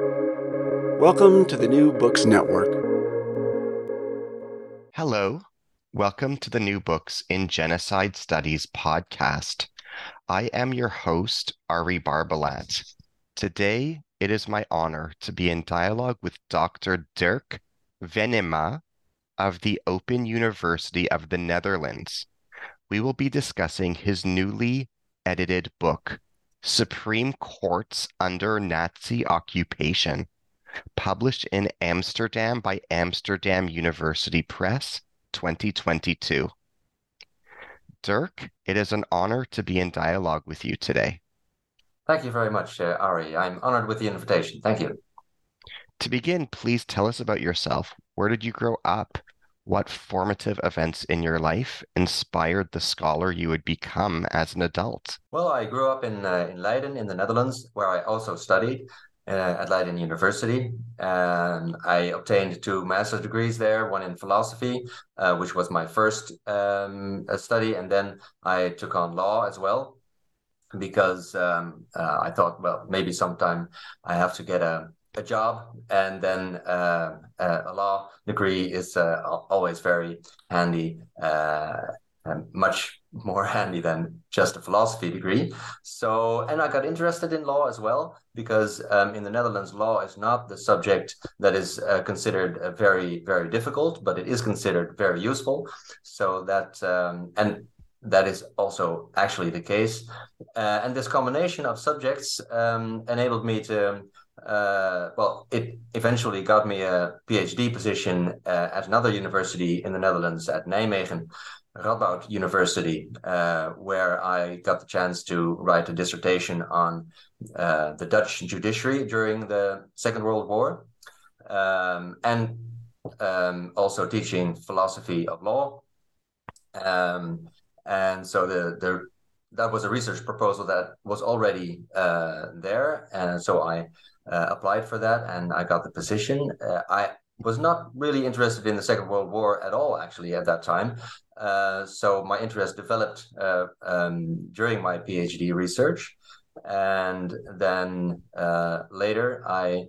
Welcome to the New Books Network. Hello. Welcome to the New Books in Genocide Studies podcast. I am your host, Ari Barbalat. Today, it is my honor to be in dialogue with Dr. Derk Venema of the Open University of the Netherlands. We will be discussing his newly edited book, Supreme Courts Under Nazi Occupation, published in Amsterdam by Amsterdam University Press 2022. Derk, it is an honor to be in dialogue with you today. Thank you very much, uh, Ari. I'm honored with the invitation. Thank you. To begin, please tell us about yourself. Where did you grow up? What formative events in your life inspired the scholar you would become as an adult? Well, I grew up in, uh, in Leiden, in the Netherlands, where I also studied uh, at Leiden University. And I obtained two master's degrees there, one in philosophy, uh, which was my first um, study. And then I took on law as well, because um, uh, I thought, well, maybe sometime I have to get a a job and then uh, uh, a law degree is uh, always very handy uh, much more handy than just a philosophy degree. So and i got interested in law as well because um, in the netherlands law is not the subject that is uh, considered uh, very very difficult but it is considered very useful. So that um, and that is also actually the case. And this combination of subjects um, enabled me to uh, well, it eventually got me a PhD position uh, at another university in the Netherlands at Nijmegen, Radboud University, uh, where I got the chance to write a dissertation on uh, the Dutch judiciary during the Second World War, um, and um, also teaching philosophy of law. Um, and so the the that was a research proposal that was already uh, there, and so I uh, applied for that and I got the position. Uh, I was not really interested in the Second World War at all, actually, at that time. Uh, so my interest developed uh, um, during my PhD research. And then uh, later, I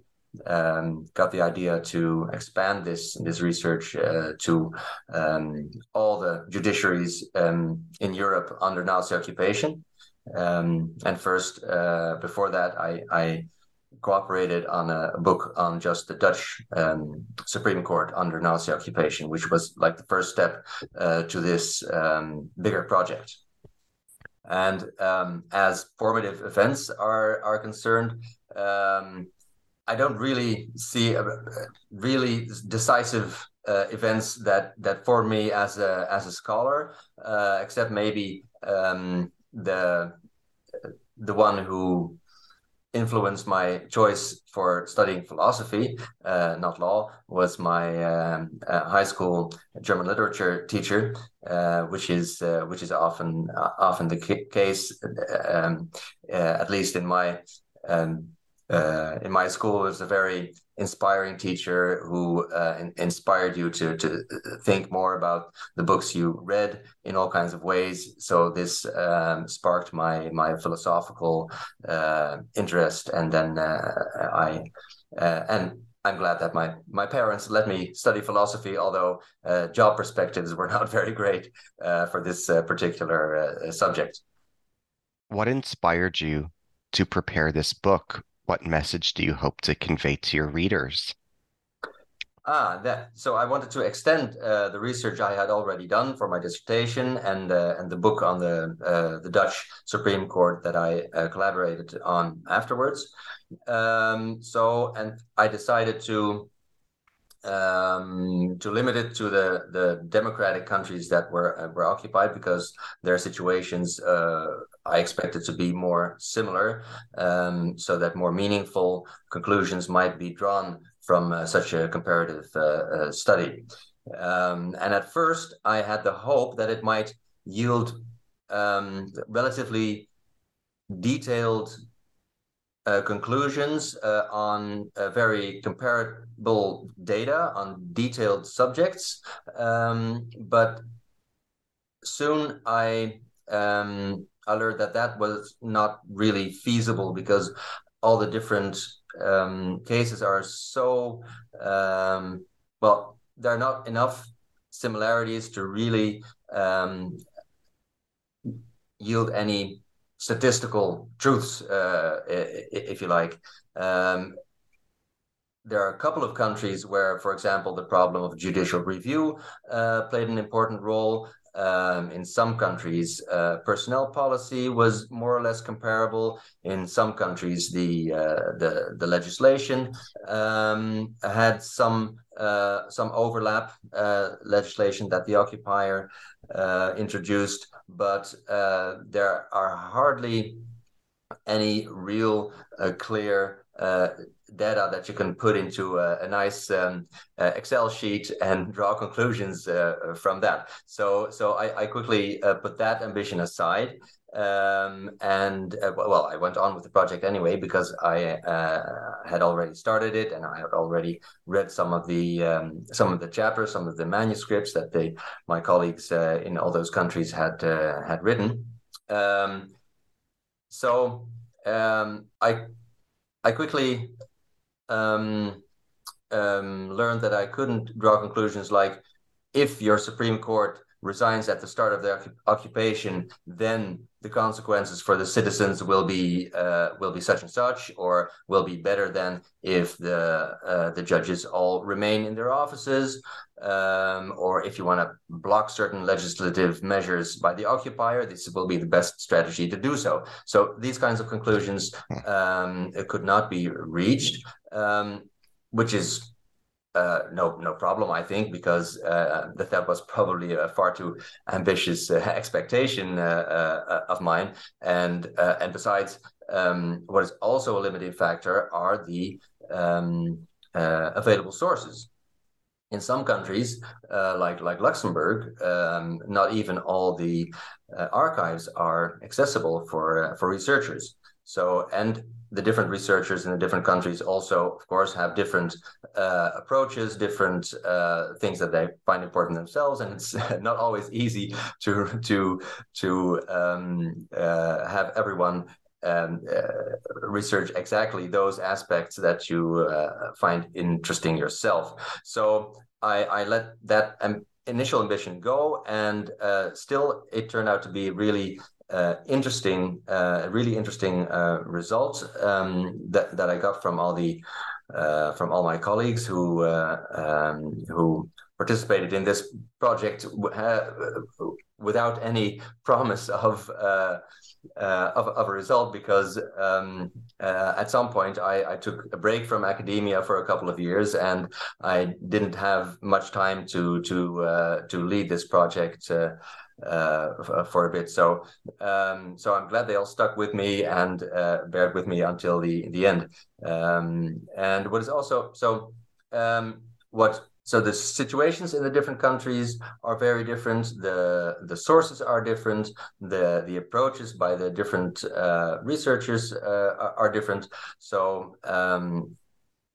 um, got the idea to expand this this research uh, to um, all the judiciaries um, in Europe under Nazi occupation. Um, and first, before that, I, I cooperated on a, book on just the Dutch um, Supreme Court under Nazi occupation, which was like the first step uh, to this um, bigger project. And um, as formative events are are concerned, um, I don't really see a, really decisive uh, events that that formed me as a as a scholar, uh, except maybe um, the the one who influenced my choice for studying philosophy, uh, not law, was my um, uh, high school German literature teacher, uh, which is uh, which is often uh, often the case, um, uh, at least in my um, in my school. It was a very inspiring teacher who uh, in- inspired you to to think more about the books you read in all kinds of ways. So this um, sparked my my philosophical uh, interest, and then uh, I uh, and. I'm glad that my my parents let me study philosophy, although uh, job perspectives were not very great uh, for this particular subject. What inspired you to prepare this book? What message do you hope to convey to your readers? Ah, that. So I wanted to extend uh, the research I had already done for my dissertation and uh, and the book on the uh, the Dutch Supreme Court that I uh, collaborated on afterwards. Um, so and I decided to um, to limit it to the the democratic countries that were uh, were occupied because their situations uh, I expected to be more similar, um, so that more meaningful conclusions might be drawn from uh, such a comparative uh, uh, study. Um, and at first, I had the hope that it might yield um, relatively detailed uh, conclusions uh, on uh, very comparable data on detailed subjects. Um, but soon I um, I learned that that was not really feasible because all the different um, cases are so um, well. There are not enough similarities to really um, yield any statistical truths, uh, if you like. Um, there are a couple of countries where, for example, the problem of judicial review uh, played an important role. Um, in some countries, uh, personnel policy was more or less comparable. In some countries, the uh, the, the legislation um, had some uh, some overlap. Uh, legislation that the occupier uh, introduced, but there are hardly any real clear data that you can put into a, a nice um, uh, Excel sheet and draw conclusions uh, from that. So, so I, I quickly uh, put that ambition aside. Um, and uh, well, I went on with the project anyway because I uh, had already started it and I had already read some of the um, some of the chapters, some of the manuscripts that they my colleagues uh, in all those countries had had written. Um, so um, I I quickly um, um, learned that I couldn't draw conclusions like if your Supreme Court resigns at the start of their occupation, then the consequences for the citizens will be uh, will be such and such, or will be better than if the uh, the judges all remain in their offices, um, or if you want to block certain legislative measures by the occupier, this will be the best strategy to do so. So these kinds of conclusions um, could not be reached, um, which is uh, no no problem I think because uh, that that was probably a far too ambitious uh, expectation uh, uh, of mine. And uh, and besides um, what is also a limiting factor are the um, available sources. In some countries like like Luxembourg um, not even all the archives are accessible for for researchers. So and the different researchers in the different countries also, of course, have different uh, approaches, different uh, things that they find important themselves, and it's not always easy to to to um, uh, have everyone um, uh, research exactly those aspects that you uh, find interesting yourself. So I, I let that um, initial ambition go, and uh, still it turned out to be really uh, interesting, uh, really interesting uh, results um, that that I got from all the uh, from all my colleagues who uh, um, who participated in this project without any promise of. Uh, of, of a result because um, at some point I, I took a break from academia for a couple of years and I didn't have much time to to to lead this project uh, for a bit. So um, so I'm glad they all stuck with me and uh, bared with me until the the end. Um, and what is also so um, what so the situations in the different countries are very different. The the sources are different. The the approaches by the different uh, researchers uh, are, are, different. So, um,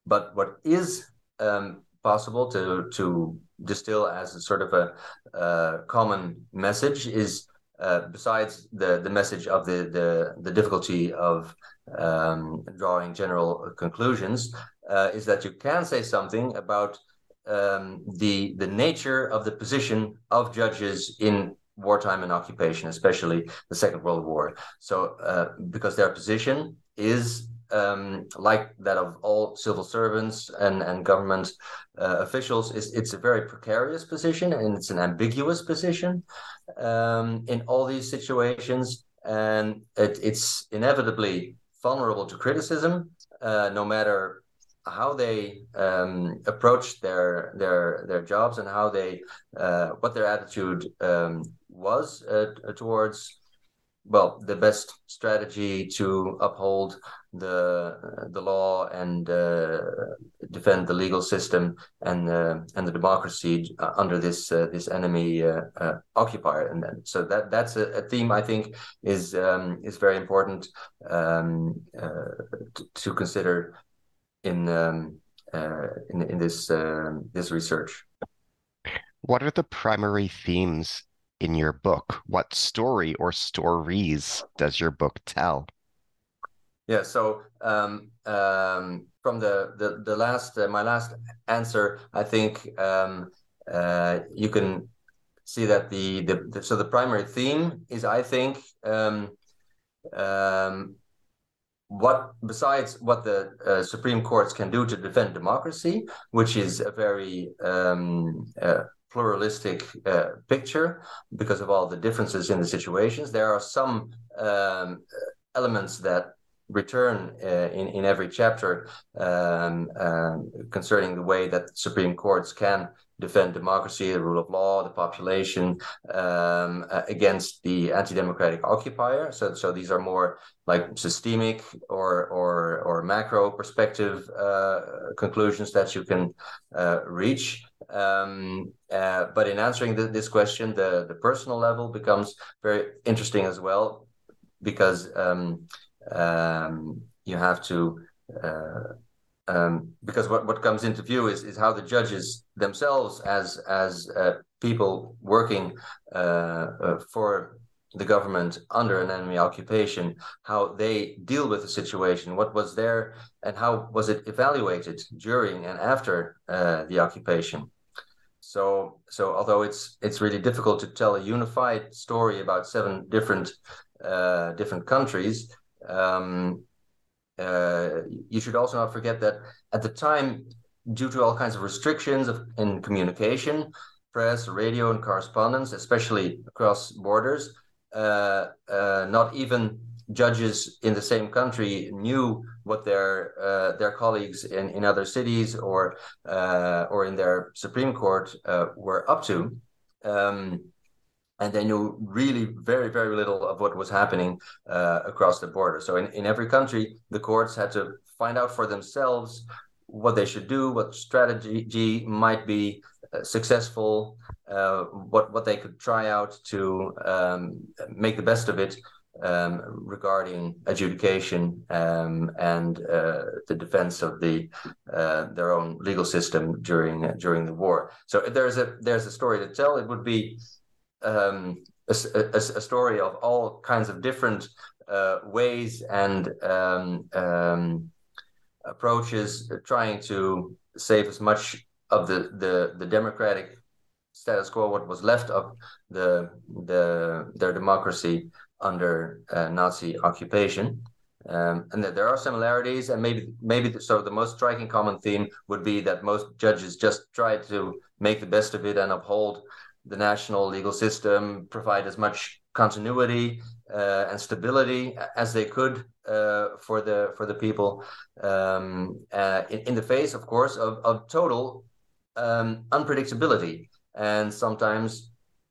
but what is um, possible to to distill as a sort of a, a common message is uh, besides the the message of the the, the difficulty of um, drawing general conclusions uh, is that you can say something about um, the the nature of the position of judges in wartime and occupation, especially the Second World War. So uh, because their position is um, like that of all civil servants and, and government uh, officials, is it's a very precarious position and it's an ambiguous position um, in all these situations. And it, it's inevitably vulnerable to criticism, uh, no matter how they um, approach their their their jobs and how they uh, what their attitude um, was uh, towards well the best strategy to uphold the the law and uh, defend the legal system and uh, and the democracy uh, under this uh, this enemy uh, uh, occupier and then so that that's a, a theme I think is um, is very important um, to, to, consider in um, in in this um, this research. What are the primary themes in your book? What story or stories does your book tell? Yeah, so um, um, from the the, the last uh, my last answer, I think um, uh, you can see that the, the, the so the primary theme is I think um, um, what besides what the uh, Supreme Courts can do to defend democracy, which is a very um, uh, pluralistic uh, picture because of all the differences in the situations. There are some um, elements that return uh, in in every chapter um, um, concerning the way that Supreme Courts can defend democracy, the rule of law, the population um, uh, against the anti-democratic occupier. So, so these are more like systemic or or or macro perspective uh, conclusions that you can uh, reach. Um, uh, but in answering the, this question, the the personal level becomes very interesting as well because um, um, you have to uh, um, because what, what comes into view is, is how the judges themselves as as uh, people working uh, uh, for the government under an enemy occupation how they deal with the situation what was there and how was it evaluated during and after the occupation so so although it's it's really difficult to tell a unified story about seven different uh, different countries um, uh, you should also not forget that at the time, due to all kinds of restrictions of, in communication, press, radio, and correspondence, especially across borders, uh, uh, not even judges in the same country knew what their uh, their colleagues in, in other cities or uh, or in their Supreme Court uh, were up to. Um, and they knew really very very little of what was happening uh, across the border so in, in every country the courts had to find out for themselves what they should do what strategy might be uh, successful uh, what what they could try out to um, make the best of it um, regarding adjudication um, and uh, the defense of the uh, their own legal system during during the war. So there's a there's a story to tell. It would be um, a, a, a, story of all kinds of different uh, ways and um, um, approaches trying to save as much of the, the, the democratic status quo, what was left of the, the their democracy under uh, Nazi occupation. Um, and that there are similarities, and maybe maybe so. The most striking common theme would be that most judges just try to make the best of it and uphold the national legal system, provide as much continuity uh, and stability as they could uh, for the for the people um, uh, in, in, the face, of course, of, of total um, unpredictability and sometimes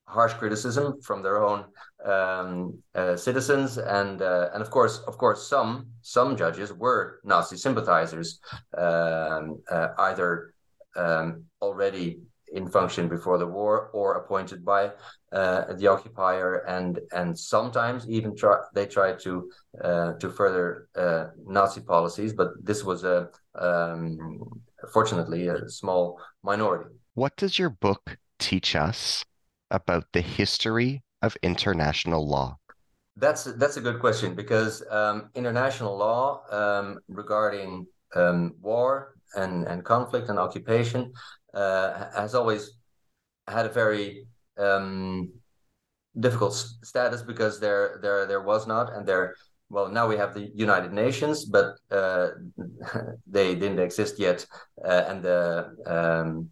harsh criticism from their own um, uh, citizens. And uh, and of course of course some some judges were Nazi sympathizers um, uh, either um, already in function before the war or appointed by uh, the occupier. And and sometimes even try they try to uh, to further uh, Nazi policies. But this was a um, fortunately a small minority. What does your book teach us about the history of international law? That's that's a good question because um, international law um, regarding um, war and, and conflict and occupation uh, has always had a very um, difficult status because there there there was not and there well now we have the United Nations but uh, they didn't exist yet uh, and the um,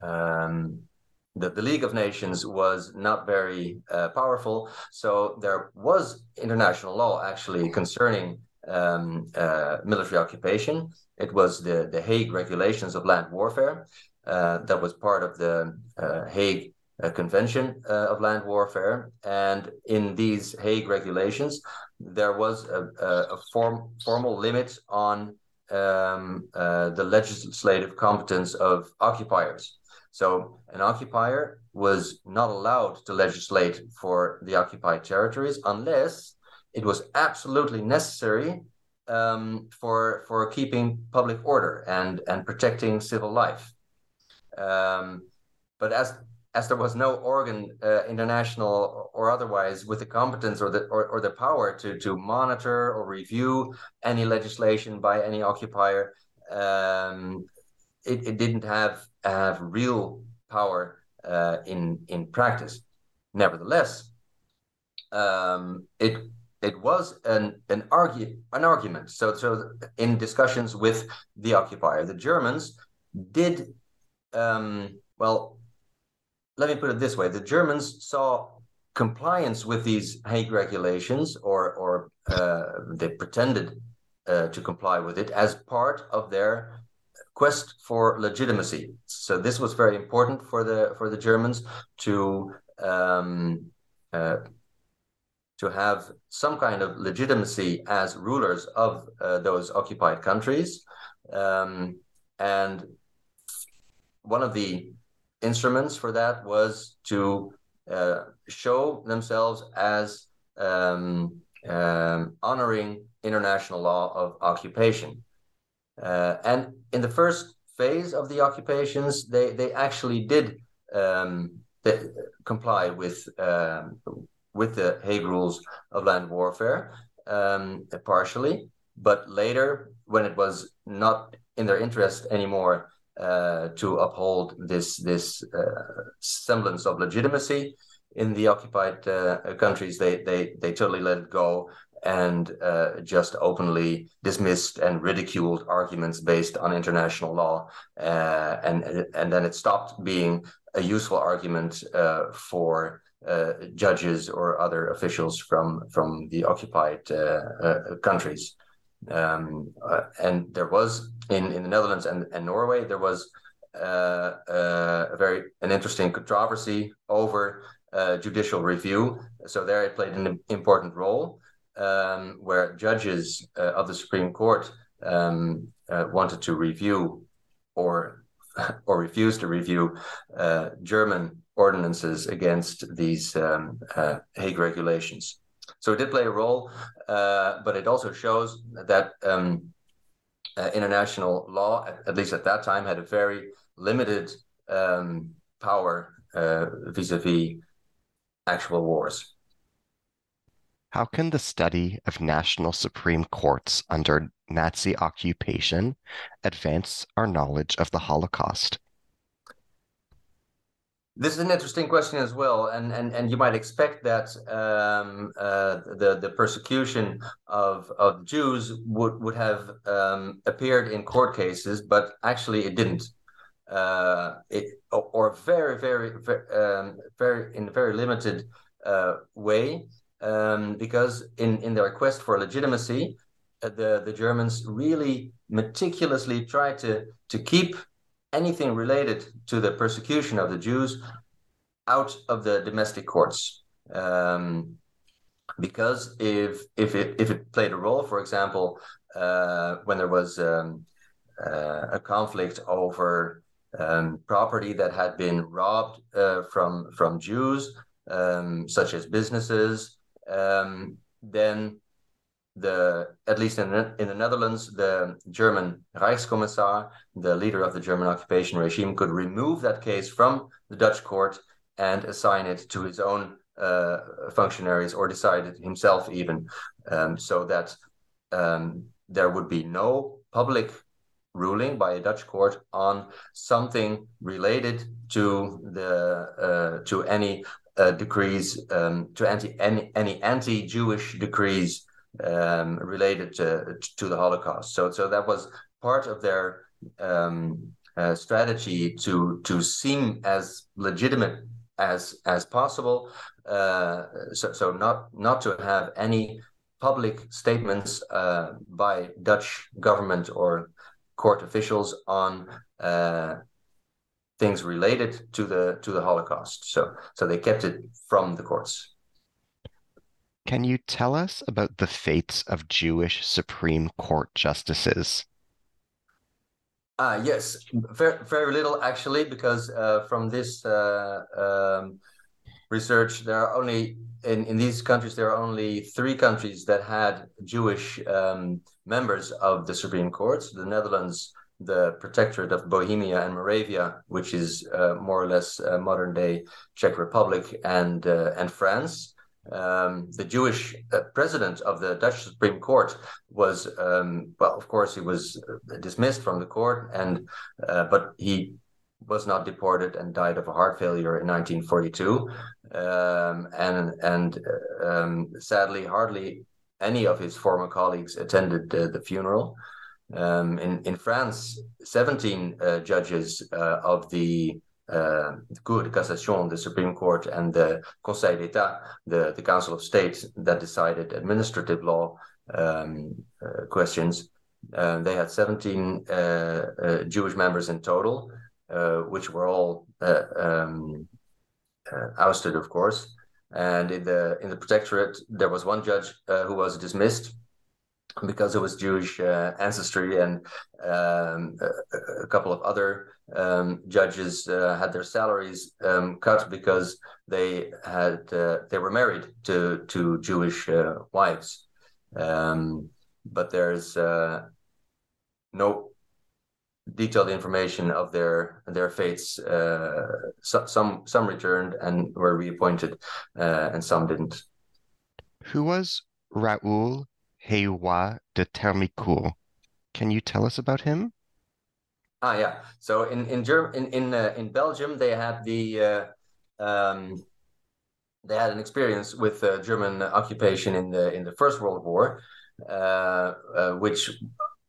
um, the, the League of Nations was not very uh, powerful so there was international law actually concerning um, uh, military occupation it was the the Hague regulations of land warfare uh, that was part of the uh, Hague uh, Convention of Land Warfare. And in these Hague regulations, there was a, a form, formal limit on um, the legislative competence of occupiers. So an occupier was not allowed to legislate for the occupied territories unless it was absolutely necessary um, for for keeping public order and and protecting civil life. Um, but as as there was no organ, uh, international or otherwise, with the competence or the or, or the power to to monitor or review any legislation by any occupier, um, it, it didn't have have real power uh, in in practice. Nevertheless, um, it it was an an argue an argument. So so in discussions with the occupier, the Germans did um, well. Let me put it this way: the Germans saw compliance with these Hague regulations, or or uh, they pretended uh, to comply with it as part of their quest for legitimacy. So this was very important for the for the Germans to um, uh, to have some kind of legitimacy as rulers of uh, those occupied countries. Um, and one of the instruments for that was to uh, show themselves as um, um, honoring international law of occupation. Uh, and in the first phase of the occupations, they, they actually did um, they comply with um, with the Hague Rules of Land Warfare um, partially, but later, when it was not in their interest anymore uh, to uphold this this uh, semblance of legitimacy in the occupied uh, countries, they they they totally let it go and uh, just openly dismissed and ridiculed arguments based on international law, uh, and and then it stopped being a useful argument uh, for uh, judges or other officials from from the occupied uh, uh, countries. Um, and there was in, in the Netherlands and, and Norway there was a very an interesting controversy over judicial review. So there it played an important role um, where judges uh, of the Supreme Court um, uh, wanted to review or or refused to review uh, German ordinances against these um, uh, Hague regulations. So it did play a role, uh, but it also shows that um, uh, international law, at, at, least at that time, had a very limited um, power vis-a-vis actual wars. How can the study of national supreme courts under Nazi occupation advance our knowledge of the Holocaust? This is an interesting question as well, and and, and you might expect that um, uh, the the persecution of of Jews would would have um, appeared in court cases, but actually it didn't. Uh, it or very very very, um, very in a very limited uh, way um, because in, in their quest for legitimacy, uh, the, the Germans really meticulously tried to, to keep anything related to the persecution of the Jews out of the domestic courts. Um, because if if it if it played a role, for example, uh, when there was um, uh, a conflict over um, property that had been robbed uh, from from Jews, um, such as businesses, um, then the at least in the, in the Netherlands, the German Reichskommissar, the leader of the German occupation regime, could remove that case from the Dutch court and assign it to his own uh, functionaries or decide it himself even, um, so that um, there would be no public ruling by a Dutch court on something related to the uh, to any uh, decrees um, to anti any, any anti-Jewish decrees um, related to to the Holocaust. So so that was part of their um, uh, strategy to to seem as legitimate as as possible. Uh, so so not not to have any public statements uh, by Dutch government or court officials on uh, things related to the to the Holocaust. So so they kept it from the courts. Can you tell us about the fates of Jewish Supreme Court justices? Uh, yes, very, very little actually, because uh, from this uh, um, research, there are only in, in these countries there are only three countries that had Jewish um, members of the Supreme Court: the Netherlands, the protectorate of Bohemia and Moravia, which is uh, more or less uh, modern day Czech Republic and uh, and France. um, the Jewish uh, president of the Dutch Supreme Court was, um, well, of course, he was dismissed from the court, and uh, but he was not deported and died of a heart failure in 1942. Um, and and um, sadly, hardly any of his former colleagues attended uh, the funeral. Um, in in France, 17 uh, judges uh, of the uh, Cour de Cassation, the Supreme Court, and the Conseil d'État, the, the Council of State that decided administrative law um, uh, questions. Uh, they had 17 uh, uh, Jewish members in total, uh, which were all um, ousted, of course. And in the in the protectorate, there was one judge who was dismissed because it was Jewish uh, ancestry, and um, a, a, couple of other um, judges uh, had their salaries um, cut because they had uh, they were married to to Jewish uh, wives. Um, but there's uh, no detailed information of their their fates. Uh, so, some some returned and were reappointed, and some didn't. Who was Raoul Hayoit de Termicourt. Can you tell us about him? Ah, yeah. So in in Germ in in uh, in Belgium, they had the uh, um, they had an experience with uh, German occupation in the in the First World War, uh, uh, which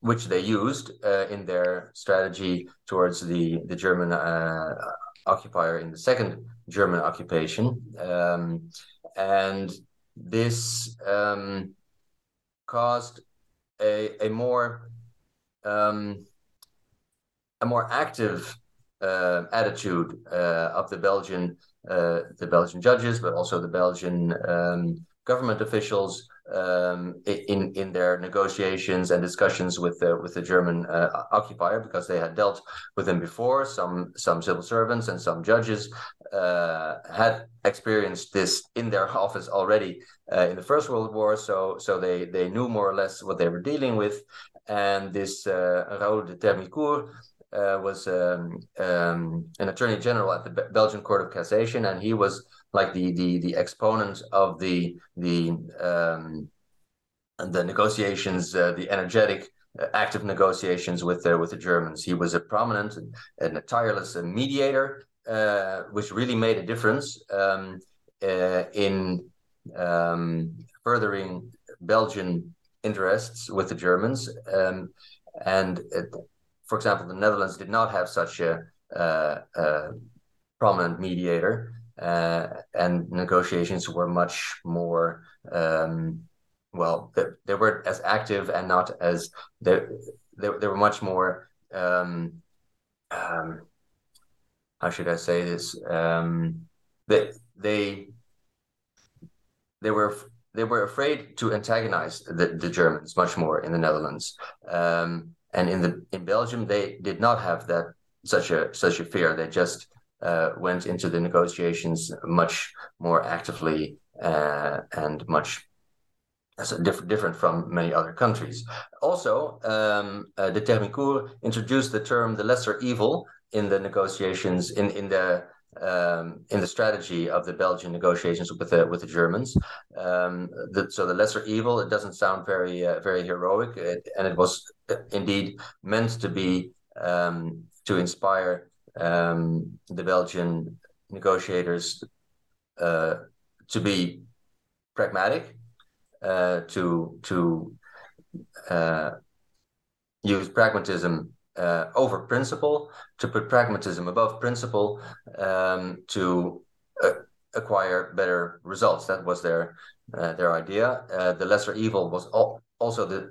which they used uh, in their strategy towards the the German occupier in the Second German occupation, um, and this. Um, caused a a more um, a more active uh, attitude uh, of the Belgian uh, the Belgian judges, but also the Belgian um, government officials um, in in their negotiations and discussions with the with the German uh, occupier because they had dealt with them before. Some some civil servants and some judges uh, had experienced this in their office already uh, in the First World War, so so they they knew more or less what they were dealing with. And this uh, Raoul de Termicourt uh, was um, um, an attorney general at the Belgian Court of Cassation, and he was like the the the exponent of the the um, the negotiations, uh, the energetic, uh, active negotiations with the with the Germans. He was a prominent and a tireless mediator, uh, which really made a difference um, uh, in um, furthering Belgian interests with the Germans. Um, and it, for example, the Netherlands did not have such a, uh, a prominent mediator uh, and negotiations were much more um, well they, they weren't as active and not as they they, they were much more um, um, how should I say this? Um, they they they were they were afraid to antagonize the, the Germans much more in the Netherlands. Um, and in the in Belgium they did not have that such a such a fear. They just uh, went into the negotiations much more actively uh, and much so different, different from many other countries. Also, um, uh, de Termicourt introduced the term the lesser evil in the negotiations in in the um, in the strategy of the Belgian negotiations with the with the Germans. Um, the, so the lesser evil it doesn't sound very uh, very heroic, it, and it was uh, indeed meant to be um, to inspire um, the Belgian negotiators uh, to be pragmatic, uh, to to uh, use pragmatism uh, over principle, to put pragmatism above principle, um, to uh, acquire better results. That was their uh, their idea. the lesser evil was all, also the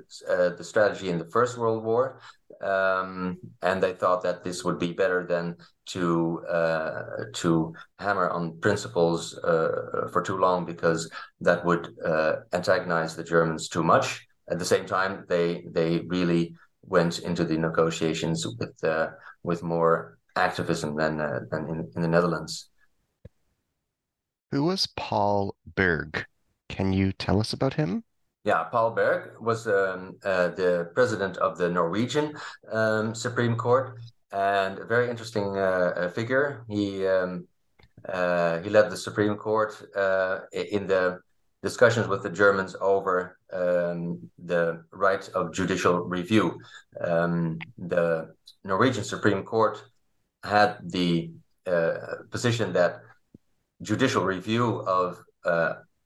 the strategy in the First World War um, and they thought that this would be better than to uh, to hammer on principles uh, for too long because that would uh, antagonize the Germans too much. At the same time, they they really went into the negotiations with uh, with more activism than uh, than in, in the Netherlands. Who was Paal Berg? Can you tell us about him? Yeah, Paal Berg was um, uh, the president of the Norwegian um, Supreme Court and a very interesting uh, uh figure. He um, uh, he led the Supreme Court uh, in the discussions with the Germans over um, the right of judicial review. Um, the Norwegian Supreme Court had the uh, position that judicial review of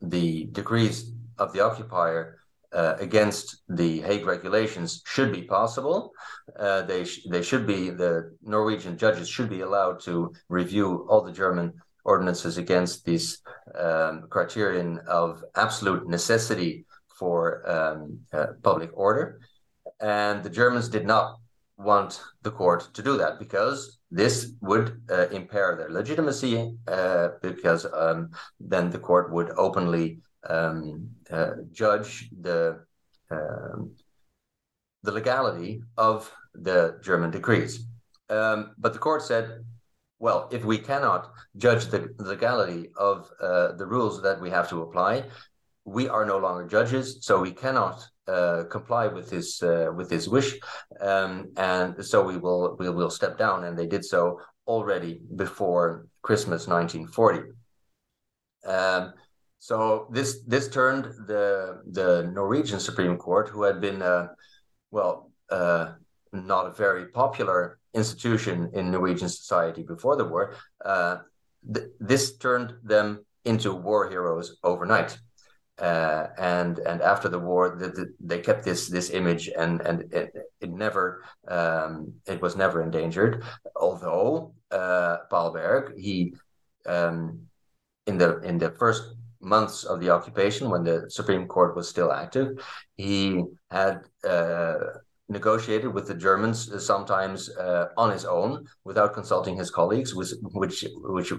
the decrees of the occupier uh, against the Hague regulations should be possible. Uh, they sh- they should be the Norwegian judges should be allowed to review all the German ordinances against this um, criterion of absolute necessity for um, uh, public order, and the Germans did not want the court to do that because this would uh, impair their legitimacy uh, because um, then the court would openly um, judge the um, the legality of the German decrees. Um, but the court said, well, if we cannot judge the legality of uh, the rules that we have to apply, we are no longer judges, so we cannot uh, comply with his uh, with his wish, um, and so we will we will step down, and they did so already before Christmas 1940. Um, so this this turned the the Norwegian Supreme Court, who had been uh, well uh, not a very popular institution in Norwegian society before the war, uh, th- this turned them into war heroes overnight. Uh, and and after the war, the, the, they kept this this image, and and it, it never um, it was never endangered. Although uh, Paal Berg, he um, in the in the first months of the occupation, when the Supreme Court was still active, he had uh, negotiated with the Germans uh, sometimes uh, on his own without consulting his colleagues, which which which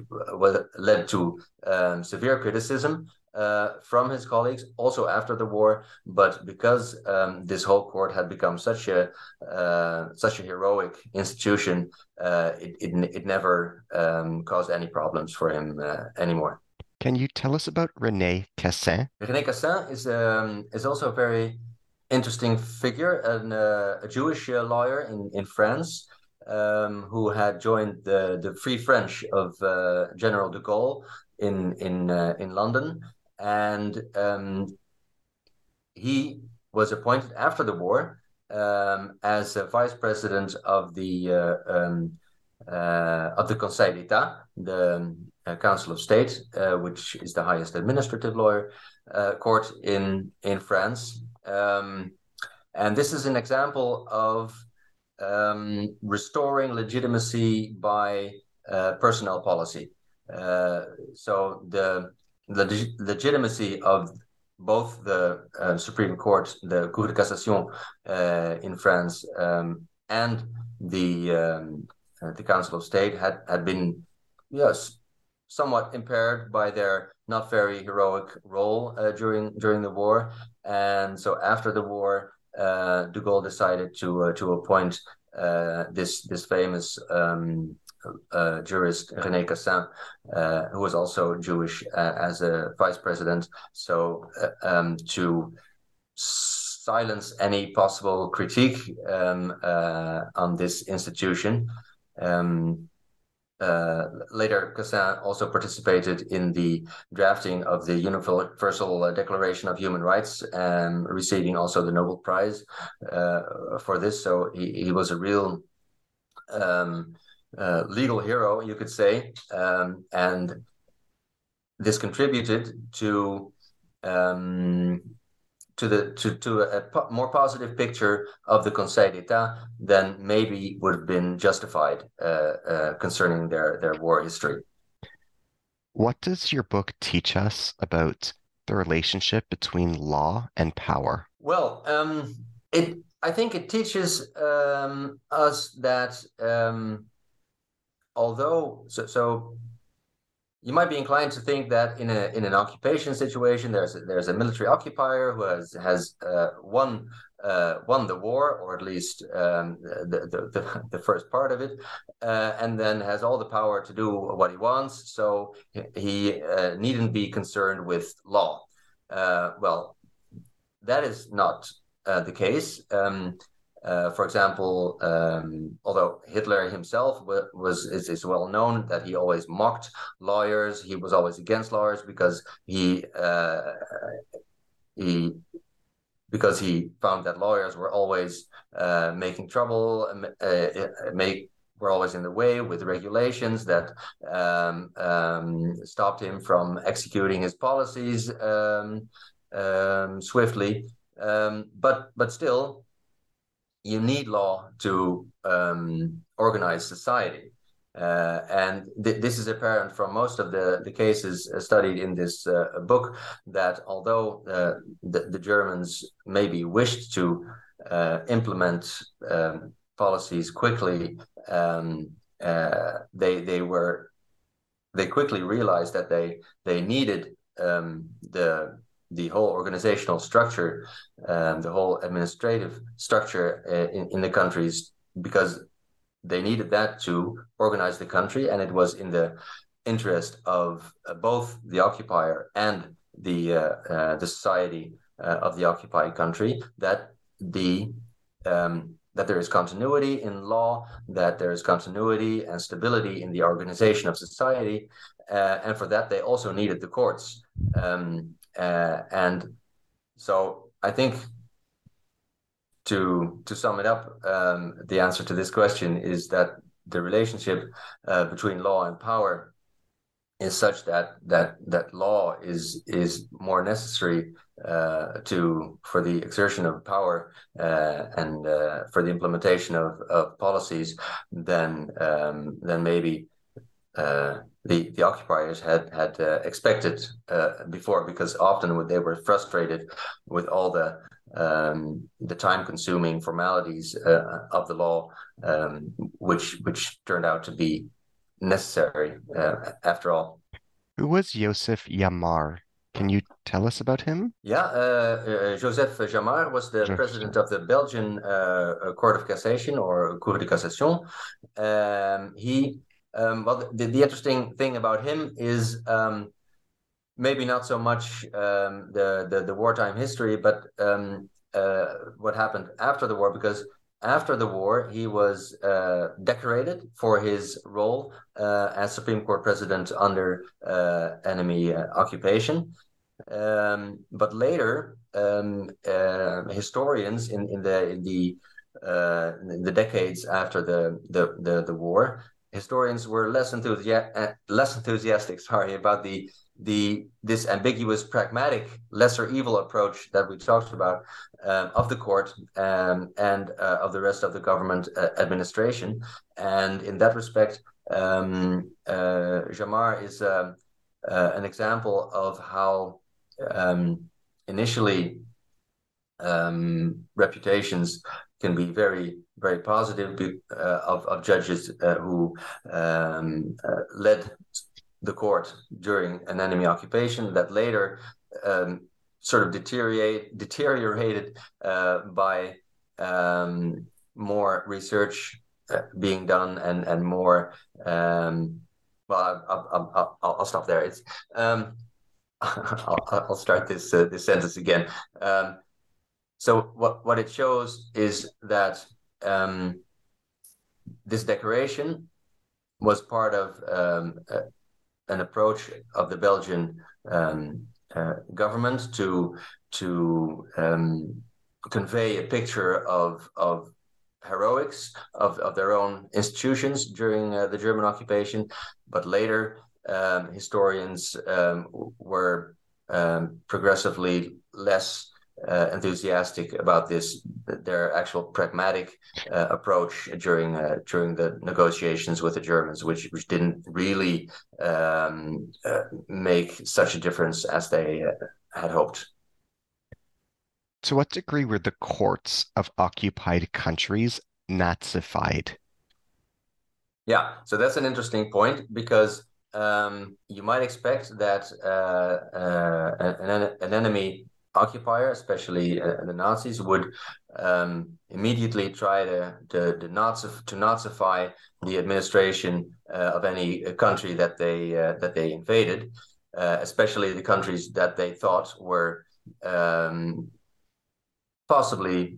led to um, severe criticism uh, from his colleagues also after the war. But because um, this whole court had become such a uh, such a heroic institution, uh, it, it, it never um, caused any problems for him anymore. Can you tell us about René Cassin? René Cassin is um, is also a very interesting figure, an, uh, a Jewish uh, lawyer in in France. Um, who had joined the, the Free French of General de Gaulle in in in London, and um, he was appointed after the war um, as vice president of the uh, um, uh, of the Conseil d'État, the uh, Council of State, uh, which is the highest administrative lawyer uh, court in in France. Um, and this is an example of um, restoring legitimacy by uh, personnel policy. so the the legitimacy of both the uh, Supreme Court, the Cour de Cassation uh, in France, um, and the um, uh, the Council of State had had been yes somewhat impaired by their not very heroic role uh, during during the war, and so after the war, uh, De Gaulle decided to uh, to appoint this this famous um, uh, jurist René Cassin, uh, who was also Jewish, uh, as a vice president. So uh, um, to silence any possible critique um, uh, on this institution. Um, uh, later, Cassin also participated in the drafting of the Universal Declaration of Human Rights, um, receiving also the Nobel Prize for this. So he, he was a real um, uh, legal hero, you could say, um, and this contributed to um, to the to to a po- more positive picture of the Conseil d'État than maybe would have been justified uh, uh, concerning their their war history. What does your book teach us about the relationship between law and power? Well, um, it I think it teaches um, us that um, although so, so you might be inclined to think that in a in an occupation situation, there's a, there's a military occupier who has has uh, won uh, won the war, or at least um, the, the, the the first part of it, uh, and then has all the power to do what he wants. So he uh, needn't be concerned with law. Uh, well, that is not uh, the case. Um, Uh, for example, um, although Hitler himself was is, is, well known that he always mocked lawyers, he was always against lawyers because he uh, he because he found that lawyers were always uh, making trouble, uh, uh, make were always in the way with regulations that um, um, stopped him from executing his policies um, um swiftly. Um, but but still, you need law to um, organize society. Uh, and th this is apparent from most of the, the cases uh, studied in this uh, book that although uh, the, the Germans maybe wished to uh, implement um, policies quickly, um, uh, they they were they quickly realized that they they needed um, the the whole organizational structure, um, the whole administrative structure in, in the countries because they needed that to organize the country, and it was in the interest of uh, both the occupier and the uh, uh, the society uh, of the occupied country that the um, that there is continuity in law, that there is continuity and stability in the organization of society, uh, and for that they also needed the courts. Um, uh, and so I think to to sum it up, um, the answer to this question is that the relationship uh, between law and power is such that that that law is is more necessary uh, to for the exertion of power uh, and uh, for the implementation of, of policies than um, than maybe uh, the the occupiers had had uh, expected uh, before because often they were frustrated with all the um, the time consuming formalities uh, of the law, um, which which turned out to be necessary uh, after all. Who was Joseph Jamar? Can you tell us about him? Yeah, uh, uh Joseph Jamar was the president of the Belgian uh, Court of Cassation or Cour de Cassation. Um, he, um, well, the, the, interesting thing about him is um, maybe not so much um, the, the, the wartime history, but um, uh, what happened after the war. Because after the war, he was uh, decorated for his role uh, as Supreme Court president under uh, enemy uh, occupation. Um, but later, um, uh, historians in, in the in the in the decades after the the the, the war historians were less enthusiastic, less enthusiastic, sorry, about the the this ambiguous, pragmatic, lesser evil approach that we talked about um, of the court um, and uh, of the rest of the government uh, administration. And in that respect, um, uh, Jamar is uh, an example of how um, initially um, reputations can be very very positive uh, of, of judges uh, who um, uh, led the court during an enemy occupation that later um, sort of deteriorate deteriorated uh, by um, more research uh, being done and and more um, well I'll, I'll, I'll, I'll, stop there. It's um, I'll, I'll start this this sentence again. Um, so what what it shows is that um, this decoration was part of um, uh, an approach of the Belgian um, uh, government to to um, convey a picture of of heroics of, of their own institutions during uh, the German occupation, but later um, historians um, were progressively less uh, enthusiastic about this their actual pragmatic uh, approach during uh, during the negotiations with the Germans, which which didn't really um, uh, make such a difference as they uh, had hoped. To what degree were the courts of occupied countries Nazified? Yeah, so that's an interesting point because um, you might expect that uh, an, an enemy occupier, especially uh, the Nazis, would um, immediately try to to, to, to Nazify the administration uh, of any country that they uh, that they invaded, uh, especially the countries that they thought were um, possibly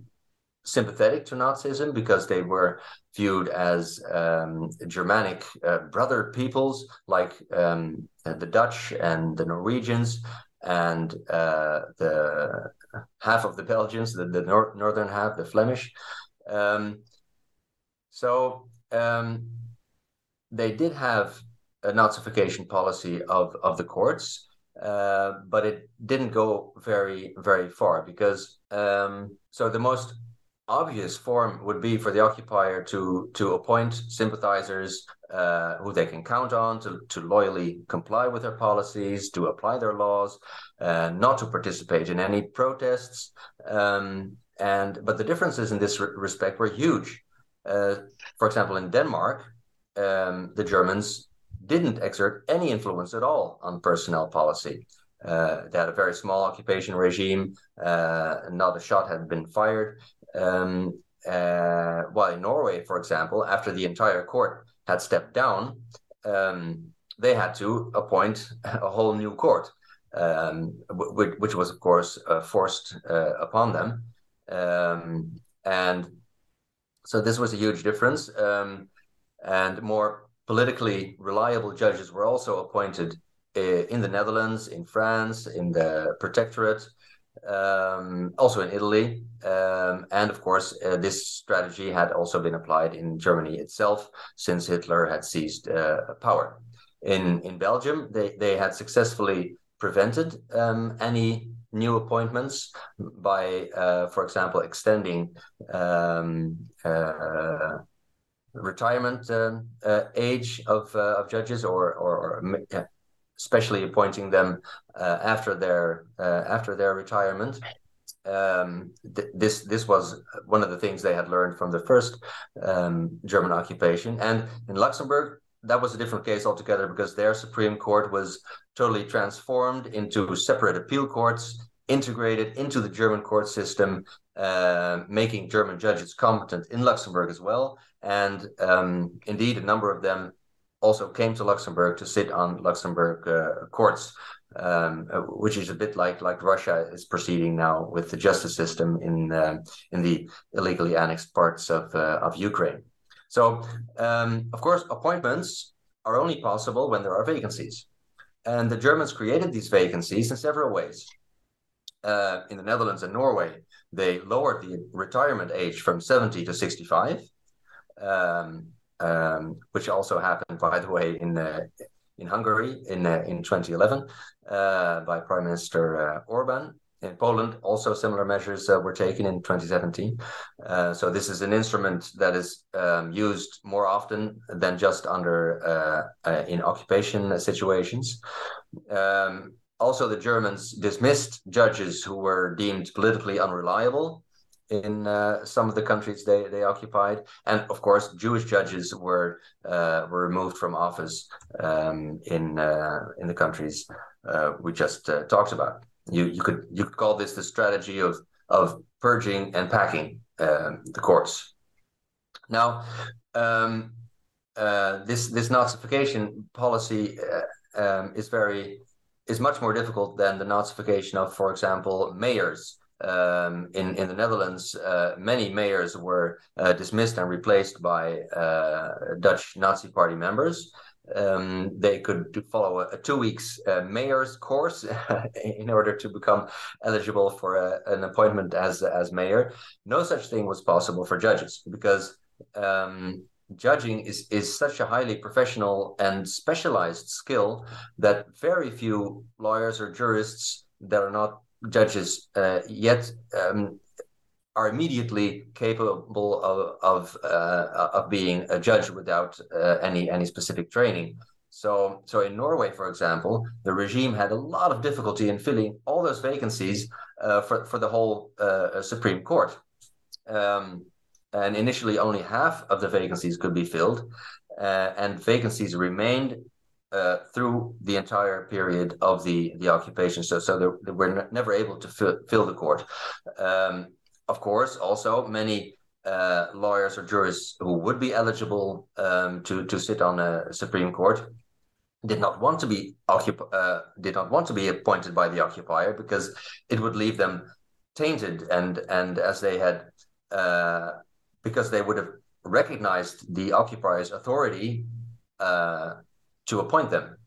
sympathetic to Nazism because they were viewed as um, Germanic uh, brother peoples like um, the Dutch and the Norwegians and uh, the half of the Belgians, the, the nor- northern half, the Flemish. Um, so um, they did have a Nazification policy of, of the courts, uh, but it didn't go very, very far because um, so the most obvious form would be for the occupier to to appoint sympathizers uh, who they can count on to, to loyally comply with their policies, to apply their laws, uh, not to participate in any protests. Um, and but the differences in this re- respect were huge. Uh, for example, in Denmark, um, the Germans didn't exert any influence at all on personnel policy. Uh, they had a very small occupation regime. Uh, not a shot had been fired. Um, uh, while in Norway, for example, after the entire court had stepped down, um, they had to appoint a whole new court, um, which, which, was, of course, uh, forced uh, upon them. Um, and so this was a huge difference. Um, and more politically reliable judges were also appointed uh, in the Netherlands, in France, in the Protectorate, um, also in Italy. Um, and of course, uh, this strategy had also been applied in Germany itself since Hitler had seized uh, power. In, in Belgium, they, they had successfully prevented um, any new appointments by, uh, for example, extending um, uh, retirement um, uh, age of, uh, of judges or, or, or especially appointing them uh, after their uh, after their retirement. Um, th- this this was one of the things they had learned from the first um, German occupation, and in Luxembourg that was a different case altogether because their Supreme Court was totally transformed into separate appeal courts, integrated into the German court system, uh, making German judges competent in Luxembourg as well. And um, indeed, a number of them also came to Luxembourg to sit on Luxembourg uh, courts, um, uh, which is a bit like like Russia is proceeding now with the justice system in uh, in the illegally annexed parts of uh, of Ukraine. So, um, of course, appointments are only possible when there are vacancies, and the Germans created these vacancies in several ways. Uh, in the Netherlands and Norway, they lowered the retirement age from 70 to 65. Um, um, which also happened, by the way, in uh, in Hungary in uh, in 2011 uh, by Prime Minister uh, Orban. In Poland, also similar measures uh, were taken in 2017. Uh, so this is an instrument that is um, used more often than just under in occupation situations. Um, also, the Germans dismissed judges who were deemed politically unreliable in uh, some of the countries they, they occupied, and of course, Jewish judges were uh, were removed from office um, in uh, in the countries uh, we just uh, talked about. You you could you could call this the strategy of of purging and packing um, the courts. Now, um, uh, this this Nazification policy um, is very is much more difficult than the Nazification of, for example, mayors um, in in the Netherlands, uh, many mayors were uh, dismissed and replaced by uh, Dutch Nazi Party members. Um, they could follow a, a two weeks uh, mayor's course in order to become eligible for a, an appointment as as mayor. No such thing was possible for judges because. Um, judging is is such a highly professional and specialized skill that very few lawyers or jurists that are not judges uh, yet um, are immediately capable of of, uh, of being a judge without uh, any any specific training. So so in Norway, for example, the regime had a lot of difficulty in filling all those vacancies uh, for for the whole uh, Supreme Court. Um, and initially, only half of the vacancies could be filled, uh, and vacancies remained uh, through the entire period of the the occupation. So so they, they were never able to fill, fill the court. Um, of course, also many uh, lawyers or jurists who would be eligible um, to to sit on a Supreme Court did not want to be occup- uh, did not want to be appointed by the occupier because it would leave them tainted and and as they had uh, because they would have recognized the occupier's authority uh, to appoint them.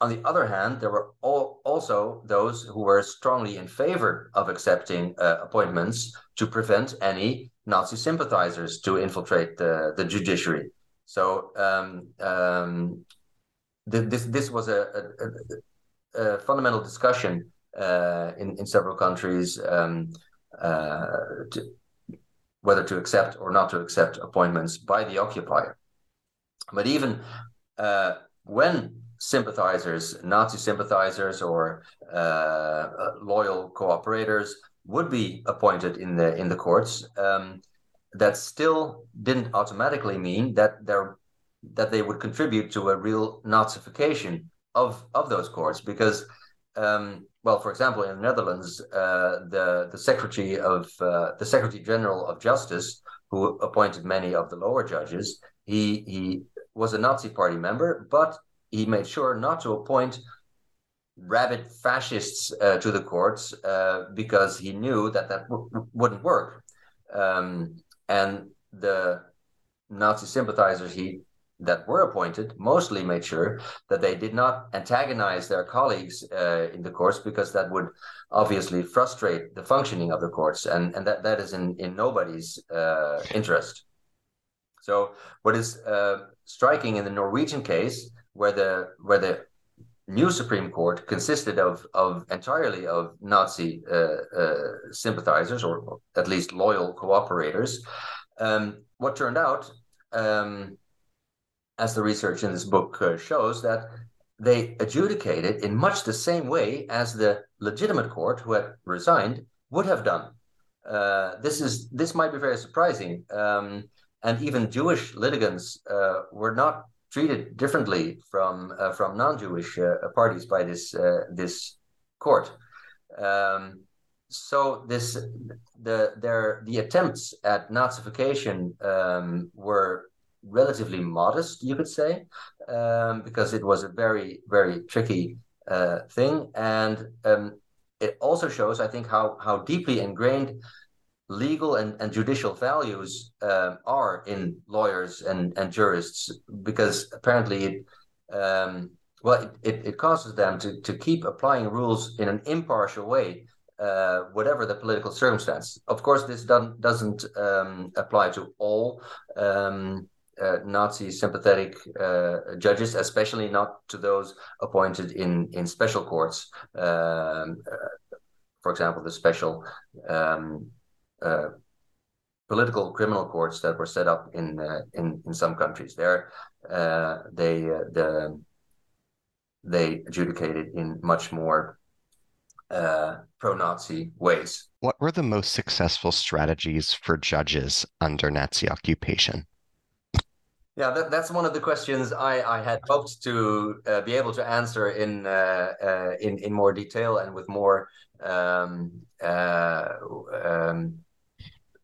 On the other hand, there were all, also those who were strongly in favor of accepting uh, appointments to prevent any Nazi sympathizers to infiltrate the, the judiciary. So um, um, th- this this was a, a, a fundamental discussion uh, in in several countries um, uh, to, whether to accept or not to accept appointments by the occupier. But even uh, when sympathizers, Nazi sympathizers, or uh, loyal cooperators would be appointed in the in the courts, um, that still didn't automatically mean that there that they would contribute to a real Nazification of of those courts because. Um, well, for example, in the Netherlands, uh, the the secretary of uh, the secretary general of justice, who appointed many of the lower judges, he he was a Nazi party member, but he made sure not to appoint rabid fascists uh, to the courts uh, because he knew that that w- wouldn't work. Um, and the Nazi sympathizers he that were appointed mostly made sure that they did not antagonize their colleagues uh, in the courts because that would obviously frustrate the functioning of the courts and, and that, that is in, in nobody's uh, interest. So what is uh, striking in the Norwegian case where the where the new Supreme Court consisted of of entirely of Nazi uh, uh, sympathizers or at least loyal cooperators. Um, what turned out, um, as the research in this book uh, shows, that they adjudicated in much the same way as the legitimate court who had resigned would have done. Uh, this is this might be very surprising, um, and even Jewish litigants uh, were not treated differently from uh, from non-Jewish uh, parties by this uh, this court. Um, so this the their the attempts at Nazification um, were relatively modest, you could say, um, because it was a very very tricky uh, thing, and um, it also shows, I think, how how deeply ingrained legal and, and judicial values uh, are in lawyers and, and jurists because apparently it um, well it, it, it, causes them to, to keep applying rules in an impartial way uh, whatever the political circumstance of course this doesn't doesn't um, apply to all um, uh, Nazi sympathetic uh, judges, especially not to those appointed in in special courts. Um, uh, for example, the special um, uh, political criminal courts that were set up in uh, in in some countries. There, uh, they the they adjudicated in much more pro-Nazi ways. What were the most successful strategies for judges under Nazi occupation? Yeah, that, that's one of the questions I, I had hoped to uh, be able to answer in uh, uh, in in more detail and with more um, um,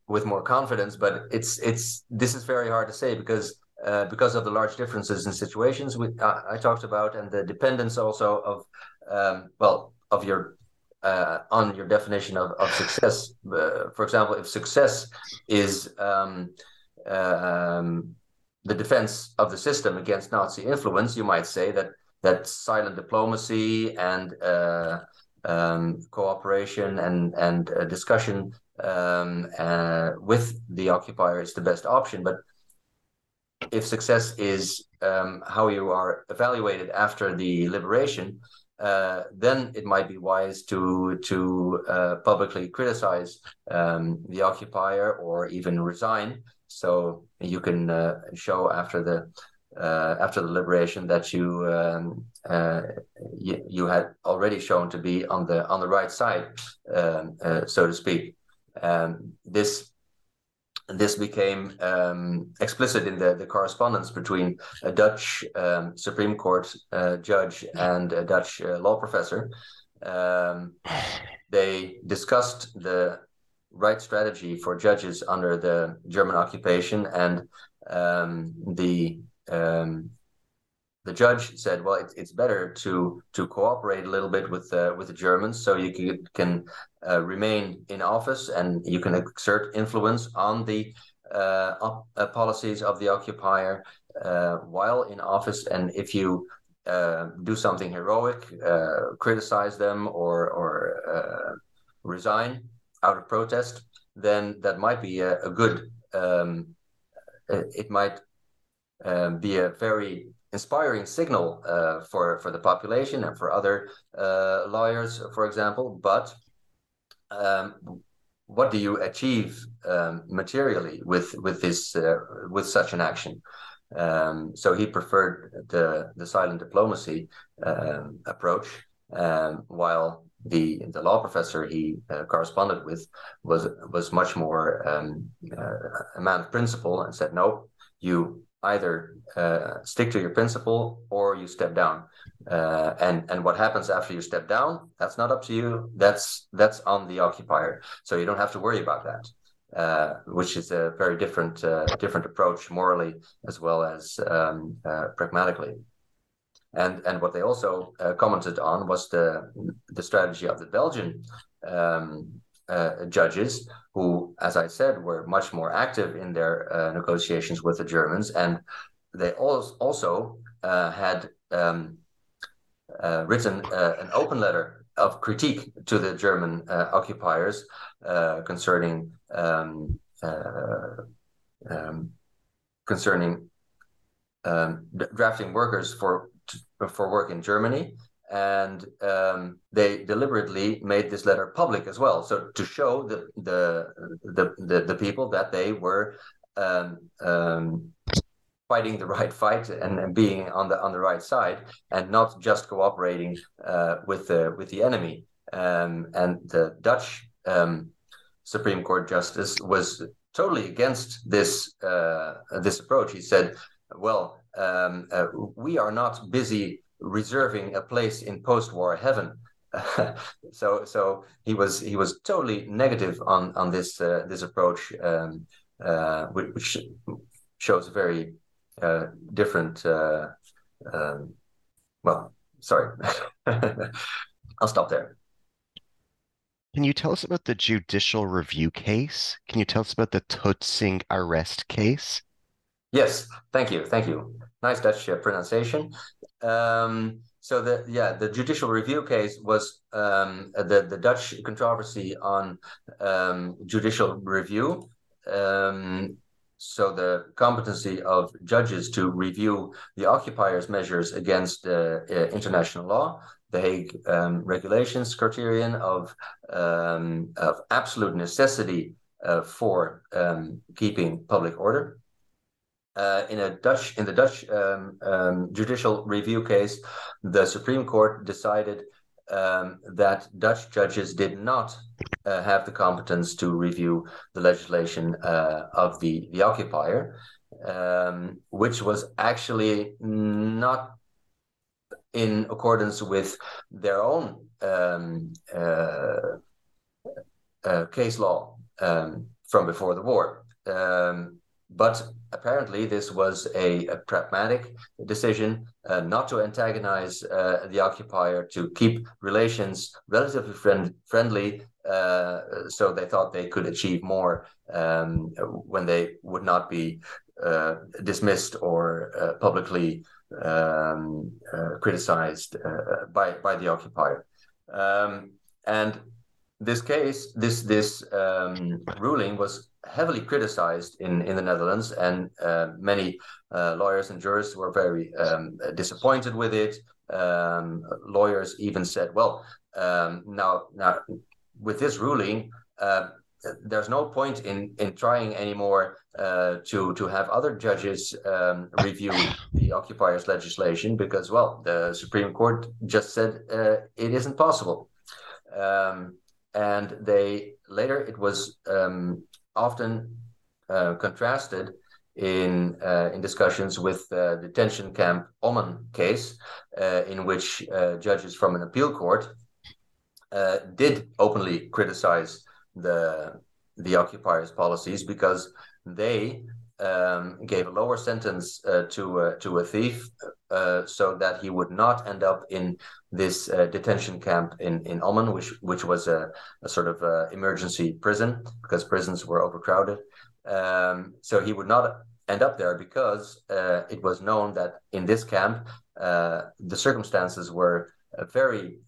with more confidence. But it's it's this is very hard to say because uh, because of the large differences in situations we uh, I talked about and the dependence also of um, well of your uh, on your definition of, of success. Uh, for example, if success is um, um, the defense of the system against Nazi influence, you might say that that silent diplomacy and uh, um, cooperation and and uh, discussion um, uh, with the occupier is the best option. But if success is um, how you are evaluated after the liberation, uh, then it might be wise to to uh, publicly criticize um, the occupier or even resign, so you can uh, show after the uh, after the liberation that you, um, uh, you, you had already shown to be on the on the right side, um, uh, so to speak. Um, this this became um, explicit in the, the correspondence between a Dutch um, Supreme Court uh, judge and a Dutch uh, law professor. Um, they discussed the right strategy for judges under the German occupation and um, the um, the judge said, "Well, it, it's better to to cooperate a little bit with uh, with the Germans, so you can, can uh, remain in office and you can exert influence on the uh, op- uh, policies of the occupier uh, while in office. And if you uh, do something heroic, criticize them or or resign out of protest, then that might be a, a good. Um, it might um, be a very inspiring signal uh, for for the population and for other uh, lawyers, for example. But um, what do you achieve um, materially with with this uh, with such an action? Um, so he preferred the the silent diplomacy um, approach, um, while the the law professor he uh, corresponded with was was much more um, uh, a man of principle and said no, you either uh, stick to your principle or you step down. Uh, and and what happens after you step down? That's not up to you. That's that's on the occupier. So you don't have to worry about that. Uh, which is a very different uh, different approach morally as well as um, uh, pragmatically. And and what they also uh, commented on was the the strategy of the Belgian um, uh, judges who, as I said, were much more active in their uh, negotiations with the Germans, and they also uh, had um, uh, written uh, an open letter of critique to the German occupiers concerning um, um, concerning um, drafting workers for for work in Germany and um, they deliberately made this letter public as well, so to show the the the the, the people that they were um, um, fighting the right fight and, and, being on the on the right side, and not just cooperating uh, with the with the enemy. Um, and the Dutch um, Supreme Court justice was totally against this uh, this approach. He said, "Well, um, uh, we are not busy." Reserving a place in post-war heaven. so so he was he was totally negative on on this uh, this approach, um, uh, which shows a very uh, different. Uh, um, well, sorry, I'll stop there. Can you tell us about the judicial review case? Can you tell us about the Toetsingsarrest case? Yes, thank you, thank you. Nice Dutch uh, pronunciation. Um, so the yeah the judicial review case was um, the the Dutch controversy on um, judicial review. Um, so the competency of judges to review the occupiers' measures against uh, uh, international law, the Hague um, regulations criterion of um, of absolute necessity uh, for keeping public order uh, in a Dutch in the Dutch um, um, judicial review case, the Supreme Court decided um, that Dutch judges did not uh, have the competence to review the legislation uh, of the the occupier, um, which was actually not in accordance with their own um, uh, uh, case law um, from before the war. but apparently this was a, a pragmatic decision uh, not to antagonize uh, the occupier, to keep relations relatively friend, friendly. Uh, so they thought they could achieve more um, when they would not be uh, dismissed or uh, publicly um, uh, criticized by by the occupier. Um, and this case, this this um, ruling was heavily criticized in, in the Netherlands, and uh, many uh, lawyers and jurists were very um, disappointed with it. Um, lawyers even said, "Well, um, now now with this ruling." Uh, there's no point in in trying anymore uh, to to have other judges um, review the occupiers legislation because well the Supreme Court just said uh, it isn't possible um, and they later it was um, often uh, contrasted in uh, in discussions with uh, the detention camp Ommen case, uh, in which uh, judges from an appeal court uh, did openly criticize the the occupiers' policies because they um, gave a lower sentence to to a thief uh, so that he would not end up in this uh, detention camp in in Ommen, which which was a, a sort of uh, emergency prison because prisons were overcrowded. Um, so he would not end up there because uh, it was known that in this camp uh, the circumstances were very